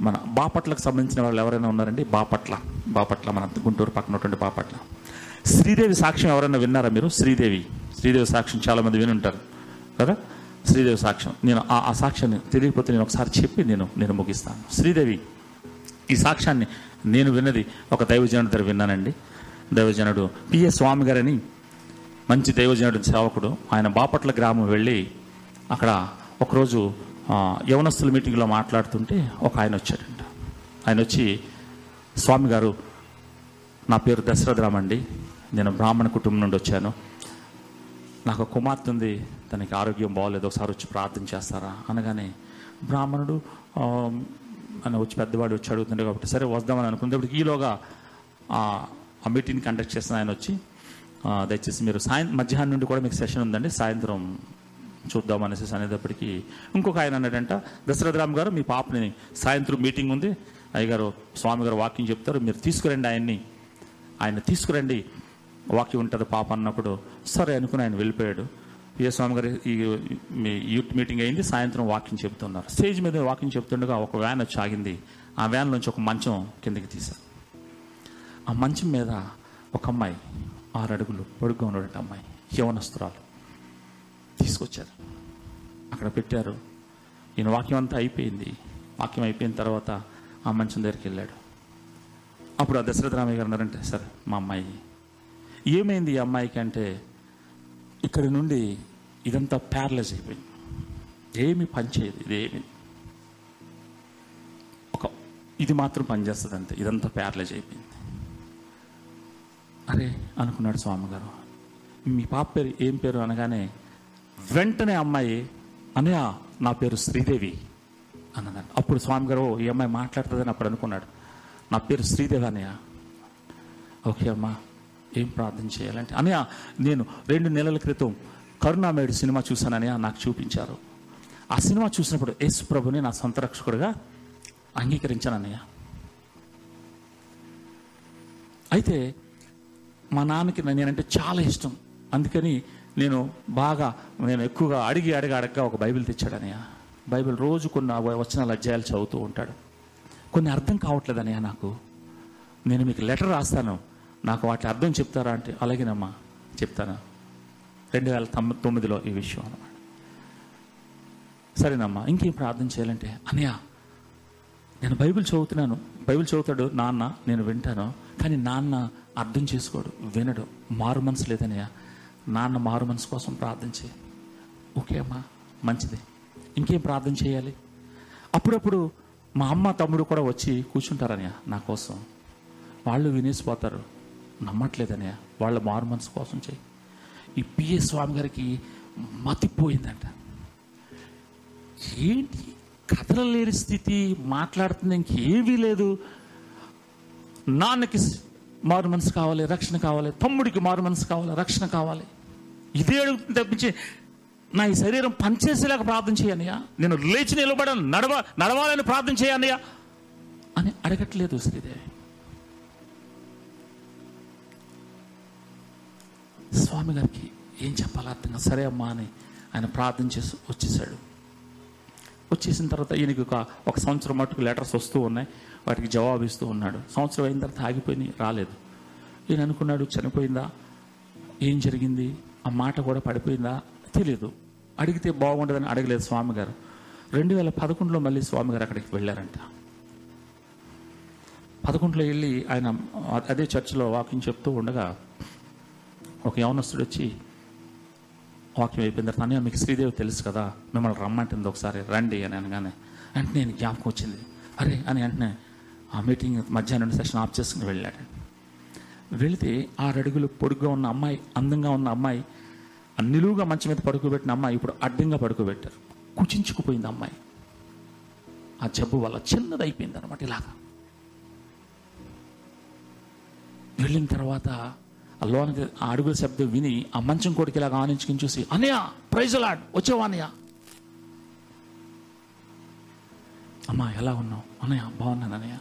మన బాపట్లకు సంబంధించిన వాళ్ళు ఎవరైనా ఉన్నారండి? బాపట్ల బాపట్ల మన గుంటూరు పక్కన ఉన్నటువంటి బాపట్ల. శ్రీదేవి సాక్ష్యం ఎవరైనా విన్నారా మీరు? శ్రీదేవి. శ్రీదేవి సాక్ష్యం చాలామంది విని ఉంటారు కదా? శ్రీదేవి సాక్ష్యం. నేను ఆ ఆ సాక్ష్యాన్ని తెలియకపోతే నేను ఒకసారి చెప్పి నేను నేను ముగిస్తాను. శ్రీదేవి ఈ సాక్ష్యాన్ని నేను విన్నది ఒక దైవజనుడి దగ్గర విన్నానండి. దైవజనుడు పిఎస్ స్వామి గారని మంచి దైవజనుడు సేవకుడు. ఆయన బాపట్ల గ్రామం వెళ్ళి అక్కడ ఒకరోజు యవనస్తుల మీటింగ్లో మాట్లాడుతుంటే ఒక ఆయన వచ్చాడంట. ఆయన వచ్చి స్వామి గారు నా పేరు దశరథరామండి. నేను బ్రాహ్మణ కుటుంబం నుండి వచ్చాను. నాకు కుమార్తె ఉంది. తనకి ఆరోగ్యం బాగోలేదు ఒకసారి వచ్చి ప్రార్థన చేస్తారా? అనగానే బ్రాహ్మణుడు అని వచ్చి పెద్దవాడు వచ్చి అడుగుతుండే కాబట్టి సరే వద్దామని అనుకునేటప్పుడు ఈలోగా ఆ మీటింగ్ కండక్ట్ చేసిన ఆయన వచ్చి దయచేసి మీరు సాయం మధ్యాహ్నం నుండి కూడా మీకు సెషన్ ఉందండి. సాయంత్రం చూద్దాం అనేసి అనేటప్పటికీ ఇంకొక ఆయన అన్నాడంట దశరథరామ్ గారు మీ పాపని సాయంత్రం మీటింగ్ ఉంది. అయ్యగారు స్వామి గారు వాకింగ్ చెప్తారు. మీరు తీసుకురండి ఆయన్ని. ఆయన తీసుకురండి వాక్యం ఉంటుంది పాప అన్నప్పుడు సరే అనుకుని ఆయన వెళ్ళిపోయాడు. స్వామి గారు ఈ యూత్ మీటింగ్ అయింది సాయంత్రం వాకింగ్ చెప్తున్నారు స్టేజ్ మీద వాకింగ్ చెప్తుండగా ఒక వ్యాన్ వచ్చి ఆగింది. ఆ వ్యాన్ నుంచి ఒక మంచం కిందకి తీశారు. ఆ మంచం మీద ఒక అమ్మాయి ఆరు అడుగులు పొడుగ్గా ఉన్నటువంటి అమ్మాయి యవనస్త్రాలు తీసుకొచ్చారు. అక్కడ పెట్టారు. ఈయన వాక్యం అంతా అయిపోయింది. వాక్యం అయిపోయిన తర్వాత ఆ మంచం దగ్గరికి వెళ్ళాడు. అప్పుడు ఆ దశరథ రామయ్య గారు అన్నారంటే సరే మా అమ్మాయి ఏమైంది ఈ అమ్మాయికి అంటే ఇక్కడి నుండి ఇదంతా ప్యారలైజ్ అయిపోయింది. ఏమి పనిచేయదు ఇదేమి. ఒక ఇది మాత్రం పనిచేస్తుంది అంతే ఇదంతా ప్యారలైజ్ అయిపోయింది. అరే అనుకున్నాడు స్వామిగారు. మీ పాప పేరు ఏం పేరు అనగానే వెంటనే అమ్మాయి అనయా నా పేరు శ్రీదేవి అన్నదండి అప్పుడు స్వామి గారు "ఓ, ఈ అమ్మాయి మాట్లాడుతుందని అప్పుడు అనుకున్నాడు. నా పేరు శ్రీదేవి అనయ్య ఓకే అమ్మా. ఏం ప్రార్థన చేయాలంటే అనయా నేను రెండు నెలల క్రితం కరుణామేడు సినిమా చూశానని నాకు చూపించారు. ఆ సినిమా చూసినప్పుడు యేసు ప్రభుని నా సొంత రక్షకుడిగా అంగీకరించాను అన్నయ్య అయితే మా నాన్నకి నేనంటే చాలా ఇష్టం. అందుకని నేను బాగా నేను ఎక్కువగా అడిగి అడిగి అడగగా ఒక బైబిల్ తెచ్చాడనయ్య బైబిల్ రోజు కొన్ని వచనాలు అధ్యాయాలు చదువుతూ ఉంటాడు. కొన్ని అర్థం కావట్లేదనయ్య నాకు. నేను మీకు లెటర్ రాస్తాను. నాకు వాటి అర్థం చెప్తారా అంటే అలాగేనమ్మా చెప్తాను. రెండు వేల తొమ్మిది తొమ్మిదిలో ఈ విషయం అన్నమాట. సరేనమ్మా ఇంకేం ప్రార్థన చేయాలంటే అన్నయ్య నేను బైబిల్ చదువుతున్నాను. బైబిల్ చదువుతాడు నాన్న నేను వింటాను. కానీ నాన్న అర్థం చేసుకోడు వినడు. మారు మనసు లేదనయ్య నాన్న మారు మనసు కోసం ప్రార్థన చేయి. ఓకే అమ్మా మంచిది. ఇంకేం ప్రార్థన చేయాలి? అప్పుడప్పుడు మా అమ్మ తమ్ముడు కూడా వచ్చి కూర్చుంటారనయ్య నా కోసం. వాళ్ళు వినేసిపోతారు. నమ్మట్లేదనే వాళ్ళ మారు మనసు కోసం చేయి. ఈ పిఎస్ స్వామి గారికి మతిపోయిందంట. ఏంటి? కథలు లేని స్థితి మాట్లాడుతుంది ఇంకేమీ లేదు. నాన్నకి మారు మనసు కావాలి రక్షణ కావాలి తమ్ముడికి మారు మనసు కావాలి రక్షణ కావాలి. ఇదే అడుగుతుంది తప్పించి నా ఈ శరీరం పనిచేసేలాగా ప్రార్థన చేయనియా నేను లేచి నిలబడ నడవ నడవాలని ప్రార్థన చేయనయ్యా అని అడగట్లేదు శ్రీదేవి. స్వామి గారికి ఏం చెప్పాలో అర్థం కాదు. సరే అమ్మా అని ఆయన ప్రార్థన చేసి వచ్చేసాడు. వచ్చేసిన తర్వాత ఈయనకి ఒక ఒక సంవత్సరం మటుకు లెటర్స్ వస్తూ ఉన్నాయి. వాటికి జవాబు ఇస్తూ ఉన్నాడు. సంవత్సరం అయిన తర్వాత ఆగిపోయి రాలేదు. ఈయన అనుకున్నాడు చనిపోయిందా? ఏం జరిగింది? ఆ మాట కూడా పడిపోయిందా? తెలియదు అడిగితే బాగుండదని అడగలేదు స్వామి గారు. రెండు వేల పదకొండులో మళ్ళీ స్వామి గారు అక్కడికి వెళ్ళారంట. పదకొండులో వెళ్ళి ఆయన అదే చర్చిలో వాకింగ్ చెప్తూ ఉండగా ఒక యవనస్తుడు వచ్చి వాక్యం అయిపోయిన తర్వాత అన్నయ్య మీకు శ్రీదేవి తెలుసు కదా మిమ్మల్ని రమ్మంటుంది ఒకసారి రండి అని అనగానే వెంటనే నేను జ్ఞాపకం వచ్చింది. అరే అని వెంటనే ఆ మీటింగ్ మధ్యాహ్నం సెషన్ ఆఫ్ చేసుకుని వెళ్ళాడు. వెళితే ఆరడుగులు పొడుగ్గా ఉన్న అమ్మాయి అందంగా ఉన్న అమ్మాయి నిలువుగా మంచం మీద పడుకోబెట్టిన అమ్మాయి ఇప్పుడు అడ్డంగా పడుకోబెట్టారు. కుచించుకుపోయింది అమ్మాయి. ఆ జబ్బు వల్ల చిన్నది అయిపోయింది అనమాట ఇలాగా. వెళ్ళిన తర్వాత లోనకి ఆ అడుగుల శబ్దం విని ఆ మంచం కొడుకు ఇలాగా ఆనించుకుని చూసి అనయ ప్రైజులాడ్ వచ్చావా అన్నయ్య? అమ్మా ఎలా ఉన్నావు? అన్నయ్య బాగున్నాను అనయ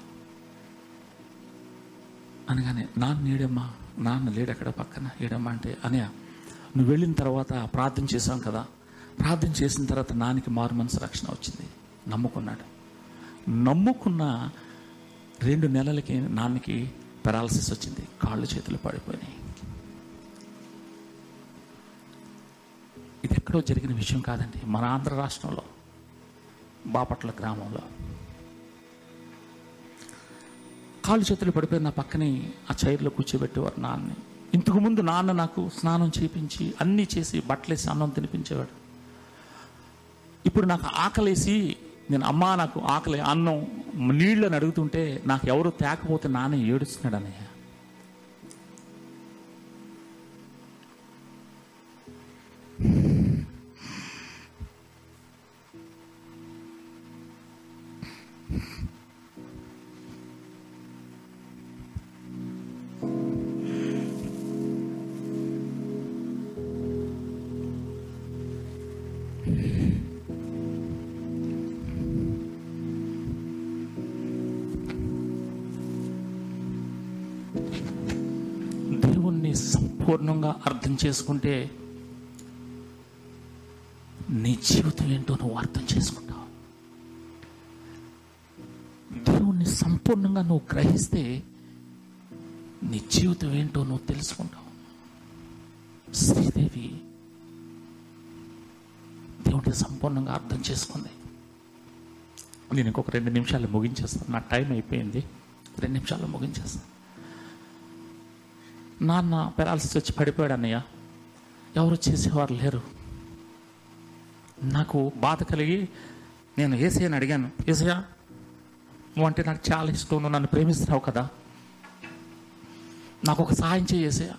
అనగానే నాన్న ఏడమ్మా నాన్న లేడు అక్కడ పక్కన ఏడమ్మా అంటే అనయ్య నువ్వు వెళ్ళిన తర్వాత ప్రార్థన చేశాం కదా ప్రార్థన చేసిన తర్వాత నానికి మారు మనసు రక్షణ వచ్చింది. నమ్ముకున్నాడు. నమ్ముకున్న రెండు నెలలకి నాన్నకి పెరాలసిస్ వచ్చింది కాళ్ళు చేతులు పడిపోయినాయి. ఎక్కడో జరిగిన విషయం కాదండి. మన ఆంధ్ర రాష్ట్రంలో బాపట్ల గ్రామంలో. కాళ్ళు చేతులు పడిపోయి నా పక్కనే ఆ చైర్లో కూర్చోబెట్టేవారు నాన్నని. ఇంతకు ముందు నాన్న నాకు స్నానం చేపించి అన్నీ చేసి బట్టలేసి అన్నం తినిపించేవాడు. ఇప్పుడు నాకు ఆకలేసి నేను అమ్మా నాకు ఆకలి అన్నం నీళ్ళని అడుగుతుంటే నాకు ఎవరు తేకపోతే నాన్న ఏడుస్తున్నాడు అన్నయ్య. అర్థం చేసుకుంటే నీ జీవితం ఏంటో నువ్వు అర్థం చేసుకుంటావు. దేవుణ్ణి సంపూర్ణంగా నువ్వు గ్రహిస్తే నీ జీవితం ఏంటో నువ్వు తెలుసుకుంటావు. శ్రీదేవి దేవుడిని సంపూర్ణంగా అర్థం చేసుకుంది. నేను ఇంకొక రెండు నిమిషాలు ముగించేస్తాను. నా టైం అయిపోయింది. రెండు నిమిషాలు ముగించేస్తాను. నాన్న పెరాల్సి వచ్చి పడిపోయాడు అన్నయ్య. ఎవరు చేసేవారు లేరు. నాకు బాధ కలిగి నేను ఏసయ్యని అడిగాను. ఏసయ్య నువ్వు అంటే నాకు చాలా ఇష్టం నువ్వు నన్ను ప్రేమిస్తున్నావు కదా. నాకు ఒక సహాయం చేయేసయ్య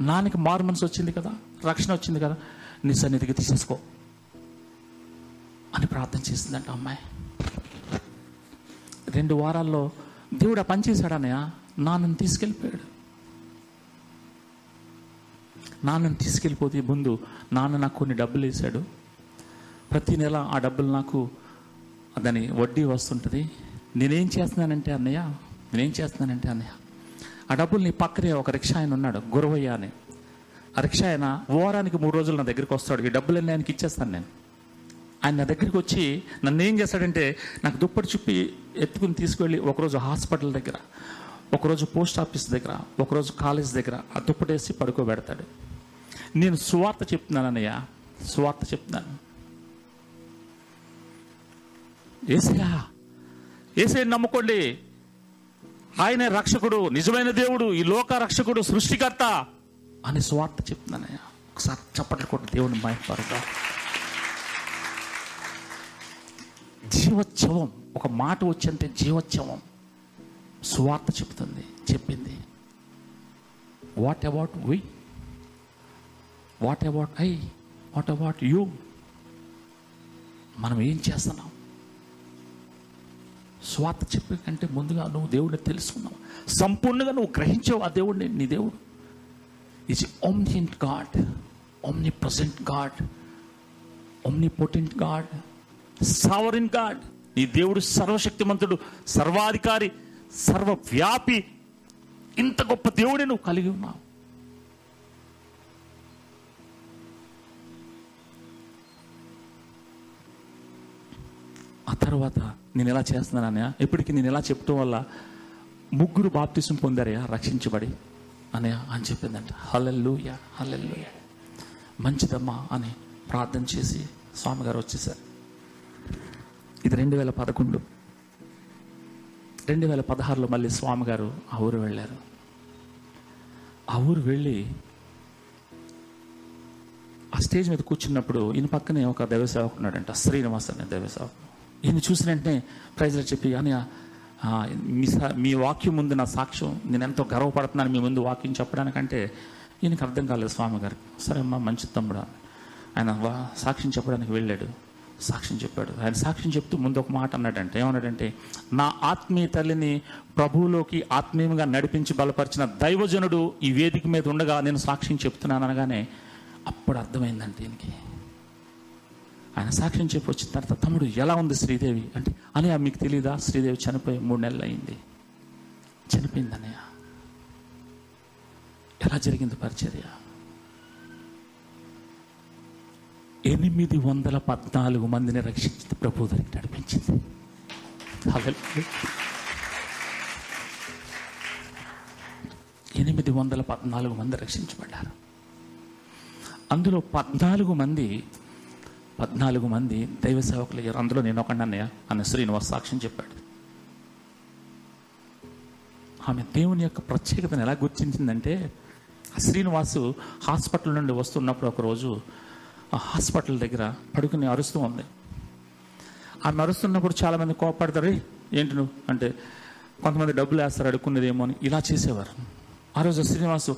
నాన్నకి మారు మనసు వచ్చింది కదా రక్షణ వచ్చింది కదా నీ సన్నిధికి తీసేసుకో అని ప్రార్థన చేసిందంట అమ్మాయి. రెండు వారాల్లో దేవుడు ఆ పని చేశాడు నాన్నని తీసుకెళ్ళిపోయాడు. నాన్నని తీసుకెళ్ళిపోతే ముందు నాన్న నాకు కొన్ని డబ్బులు వేశాడు. ప్రతి నెల ఆ డబ్బులు నాకు దాని వడ్డీ వస్తుంటుంది. నేనేం చేస్తున్నానంటే అన్నయ్య నేనేం చేస్తున్నానంటే అన్నయ్య ఆ డబ్బులు నీ పక్కనే ఒక రిక్షా ఆయన ఉన్నాడు గురవయ్య అని. ఆ రిక్షా ఆయన వారానికి మూడు రోజులు నా దగ్గరికి వస్తాడు. ఈ డబ్బులన్నీ ఆయనకి ఇచ్చేస్తాను నేను. ఆయన నా దగ్గరికి వచ్చి నన్ను ఏం చేస్తాడంటే నాకు దుప్పటి చుప్పి ఎత్తుకుని తీసుకువెళ్ళి ఒకరోజు హాస్పిటల్ దగ్గర ఒకరోజు పోస్ట్ ఆఫీస్ దగ్గర ఒకరోజు కాలేజ్ దగ్గర ఆ దుప్పటేసి పడుకోబెడతాడు. నేను స్వార్థ చెప్తున్నాను అన్నయ్య స్వార్థ చెప్తున్నాను. ఏసయా ఏసయ్యని నమ్ముకోండి. ఆయన రక్షకుడు నిజమైన దేవుడు ఈ లోక రక్షకుడు సృష్టికర్త అని స్వార్థ చెప్తున్నానయ్యా. ఒకసారి చప్పట్లు కొట్టి దేవుని భయపడతా జీవోత్సవం ఒక మాట వచ్చంటే జీవోత్సవం. స్వార్థ చెప్తుంది చెప్పింది. What about we what about I what about you మనం ఏం చేస్తున్నాం? స్వార్థ చెప్పే కంటే ముందుగా నువ్వు దేవుడిని తెలుసుకున్నావు. సంపూర్ణంగా నువ్వు గ్రహించావు ఆ దేవుడిని నీ దేవుడు. Is omniscient God omnipresent God omnipotent God sovereign God నీ దేవుడు సర్వశక్తిమంతుడు సర్వాధికారి సర్వవ్యాపి. ఇంత గొప్ప దేవుడే నువ్వు కలిగి ఉన్నావు. ఆ తర్వాత నేను ఎలా చేస్తున్నానయ్యా ఇప్పటికి నేను ఎలా చెప్పడం వల్ల ముగ్గురు బాప్తిసం పొందారయ్యా? రక్షించబడి అనయ్య అని చెప్పిందంట. హలెల్లుయ హలెల్లుయ. మంచిదమ్మా అని ప్రార్థన చేసి స్వామిగారు వచ్చేసారు. ఇది రెండు వేల పదకొండు. రెండు వేల పదహారులో మళ్ళీ స్వామిగారు ఆ ఊరు వెళ్ళారు. ఆ ఊరు వెళ్ళి ఆ స్టేజ్ మీద కూర్చున్నప్పుడు ఈయన పక్కనే ఒక దైవసేవకు ఉన్నాడంట శ్రీనివాస్ అనే దైవసేవకు ఈయన చూసిన వెంటనే ప్రైజ్లో చెప్పి అని మీ సా- మీ వాక్యం ముందు నా సాక్ష్యం. నేను ఎంతో గర్వపడుతున్నాను మీ ముందు వాక్యం చెప్పడానికంటే ఈయనకి అర్థం కాలేదు స్వామి గారికి సరే అమ్మా మంచి తమ్ముడా. ఆయన వా- సాక్ష్యం చెప్పడానికి వెళ్ళాడు. సాక్ష్యం చెప్పాడు. ఆయన సాక్ష్యం చెప్తూ ముందు ఒక మాట అన్నాడంటే ఏమన్నాడంటే నా ఆత్మీయ తల్లిని ప్రభువులోకి ఆత్మీయంగా నడిపించి బలపరిచిన దైవజనుడు ఈ వేదిక మీద ఉండగా నేను సాక్ష్యం చెప్తున్నాను అనగానే అప్పుడు అర్థమైందంటే దీనికి ఆయన సాక్ష్యం చెప్పి వచ్చిన తర్వాత తమ్ముడు ఎలా ఉంది శ్రీదేవి? అంటే అని మీకు తెలియదా శ్రీదేవి చనిపోయి మూడు నెలలు అయింది చనిపోయింది అన్నయ్య ఎలా జరిగింది పరిచర్య? ఎనిమిది వందల పద్నాలుగు మందిని రక్షించింది ప్రభు దగ్గరికి నడిపించింది. ఎనిమిది వందల పద్నాలుగు మంది రక్షించబడ్డారు. అందులో పద్నాలుగు మంది పద్నాలుగు మంది దైవ సేవకులు అయ్యారు. అందులో నేను ఒక అన్నయ్య. అన్న శ్రీనివాస్ సాక్ష్యం చెప్పాడు. ఆమె దేవుని యొక్క ప్రత్యేకతను ఎలా గుర్తించిందంటే శ్రీనివాసు హాస్పిటల్ నుండి వస్తున్నప్పుడు ఒకరోజు ఆ హాస్పిటల్ దగ్గర పడుకుని అరుస్తూ ఉంది. ఆమె అరుస్తున్నప్పుడు చాలామంది కోపడతారు ఏంటి నువ్వు? అంటే కొంతమంది డబ్బులు వేస్తారు అడుక్కునేదేమో అని ఇలా చేసేవారు. ఆ రోజు శ్రీనివాసు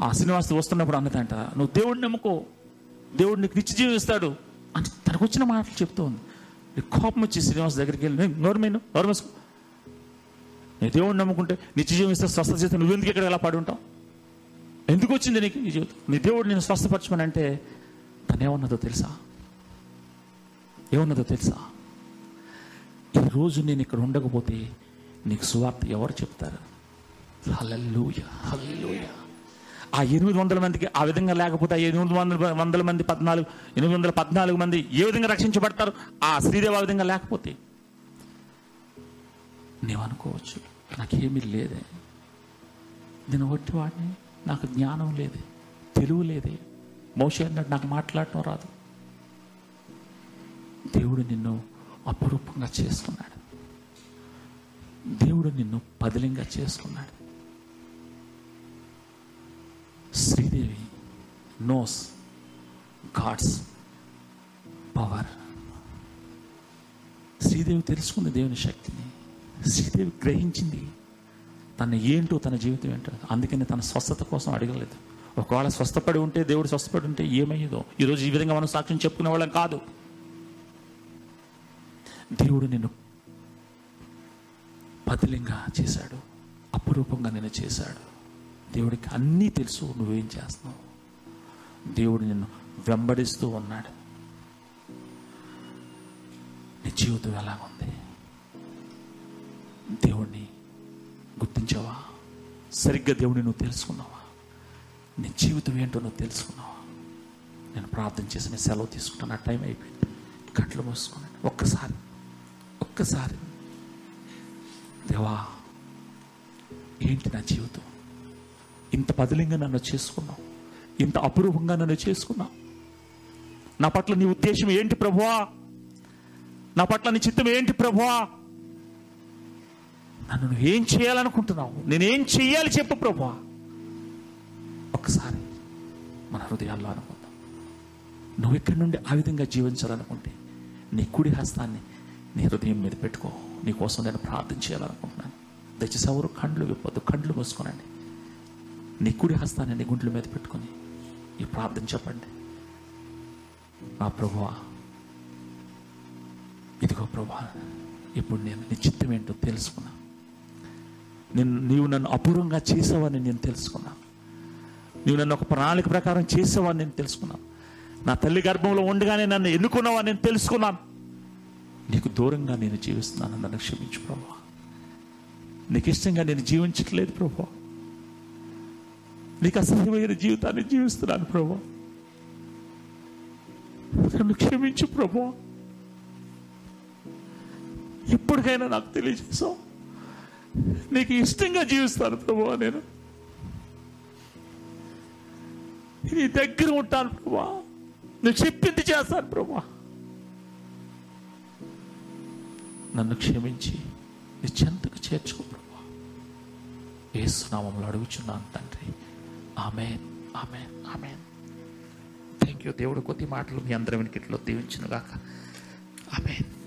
ఆ శ్రీనివాసు వస్తున్నప్పుడు అన్నదంట నువ్వు దేవుడిని నమ్ముకో. దేవుడు నీకు నిత్య జీవం ఇస్తాడు అని తనకు వచ్చిన మాటలు చెప్తూ ఉంది. నీకు కోపం వచ్చి శ్రీనివాస్ దగ్గరికి వెళ్ళి నోరు మీద నోరు మూసుకో. నీ దేవుడిని నమ్ముకుంటే నిత్య జీవం ఇస్తే స్వస్థ చేస్తే నువ్వెందుకు ఇక్కడ ఎలా పడి ఉంటావు? ఎందుకు వచ్చింది నీకు నీ జీవితం? నీ దేవుడు నేను స్వస్థపరచమని అంటే తను ఏమన్నదో తెలుసా? ఏమన్నదో తెలుసా? ఈరోజు నేను ఇక్కడ ఉండకపోతే నీకు సువార్త ఎవరు చెప్తారు? హల్లెలూయా హల్లెలూయా. ఆ ఎనిమిది వందల మందికి ఆ విధంగా లేకపోతే ఆ ఎనిమిది వందల వందల మంది పద్నాలుగు ఎనిమిది వందల పద్నాలుగు మంది ఏ విధంగా రక్షించబడతారు? ఆ శ్రీదేవి ఆ విధంగా లేకపోతే. నీవు అనుకోవచ్చు నాకేమీ లేదే. నేను ఒట్టి వాడిని నాకు జ్ఞానం లేదే తెలివి లేదే. మోసే అన్నట్టు నాకు మాట్లాడటం రాదు. దేవుడు నిన్ను అపురూపంగా చేసుకున్నాడు దేవుడు నిన్ను పదిలంగా చేసుకున్నాడు Sridevi knows God's power. Sridevi తెలుసుకుంది దేవుని శక్తిని. శ్రీదేవి గ్రహించింది తన ఏంటో తన జీవితం ఏంటో. అందుకని తన స్వస్థత కోసం అడగలేదు. ఒకవేళ స్వస్థపడి ఉంటే దేవుడు స్వస్థపడి ఉంటే ఏమయ్యేదో. ఈరోజు ఈ విధంగా మనం సాక్ష్యం చెప్పుకునే వాళ్ళం కాదు. దేవుడు నిన్ను పదిలింగా చేశాడు. అపురూపంగా నేను చేశాడు. దేవుడికి అన్నీ తెలుసు నువ్వేం చేస్తున్నావు? దేవుడు నిన్ను వెంబడిస్తూ ఉన్నాడు. నీ జీవితం ఎలా ఉంది దేవుణ్ణి గుర్తించావా? సరిగ్గా దేవుడిని నువ్వు తెలుసుకున్నావా? నీ జీవితం ఏంటో నువ్వు తెలుసుకున్నావా? నేను ప్రార్థన చేసి నేను సెలవు తీసుకుంటాను. ఆ టైం అయిపోయింది. కట్లు మూసుకున్నాను. ఒక్కసారి ఒక్కసారి. దేవా ఏంటి నా జీవితం? ఇంత పదిలింగా నన్ను చేసుకున్నావు. ఇంత అపురూపంగా నన్ను చేసుకున్నావు. నా పట్ల నీ ఉద్దేశం ఏంటి ప్రభువా? నా పట్ల నీ చిత్తం ఏంటి ప్రభువా? నన్ను నువ్వేం చేయాలనుకుంటున్నావు? నేనేం చెయ్యాలి చెప్పు ప్రభువా. ఒక్కసారి మన హృదయాల్లో అనుకుందాం. నువ్వు ఇక్కడి నుండి ఆ విధంగా జీవించాలనుకుంటే నీ కుడి హస్తాన్ని నీ హృదయం మీద పెట్టుకో. నీ కోసం నేను ప్రార్థన చేయాలనుకుంటున్నాను. దయచేసి ఎవరు కండ్లు విప్పొద్దు. కండ్లు మూసుకోనండి. నీ కుడి హస్తాన్ని నీ గుంట్ల మీద పెట్టుకొని ఈ ప్రార్థన చెప్పండి. ఆ ప్రభువా ఇదిగో ప్రభా ఇప్పుడు నేను నీ చిత్తం ఏంటో తెలుసుకున్నా. నేను నీవు నన్ను అపూర్వంగా చేసావని నేను తెలుసుకున్నాను నీవు నన్ను ఒక ప్రణాళిక ప్రకారం చేసావని నేను తెలుసుకున్నాను నా తల్లి గర్భంలో ఉండగానే నన్ను ఎన్నుకున్నావని నేను తెలుసుకున్నాను నీకు దూరంగా నేను జీవిస్తున్నాను నన్ను క్షమించు ప్రభా నీకు ఇష్టంగా నేను జీవించట్లేదు ప్రభా నీకు అసహ్యమైన జీవితాన్ని జీవిస్తున్నాను ప్రభా. నన్ను క్షమించు ప్రభా. ఇప్పటికైనా నాకు తెలియజేసావు. నీకు ఇష్టంగా జీవిస్తాను ప్రభా నేను. నీ దగ్గర ఉంటాను ప్రభా. నువ్వు చెప్పింది చేస్తాను ప్రభా. నన్ను క్షమించి నీ చెంతకు చేర్చుకో ప్రభా. ఏసునామంలో అడుగుచున్నాను తండ్రి. Amen amen amen. Thank you దేవుడు కొద్ది మాటలు మీ అందరం వెనుకట్లో దీవించును గాక ఆమెన్.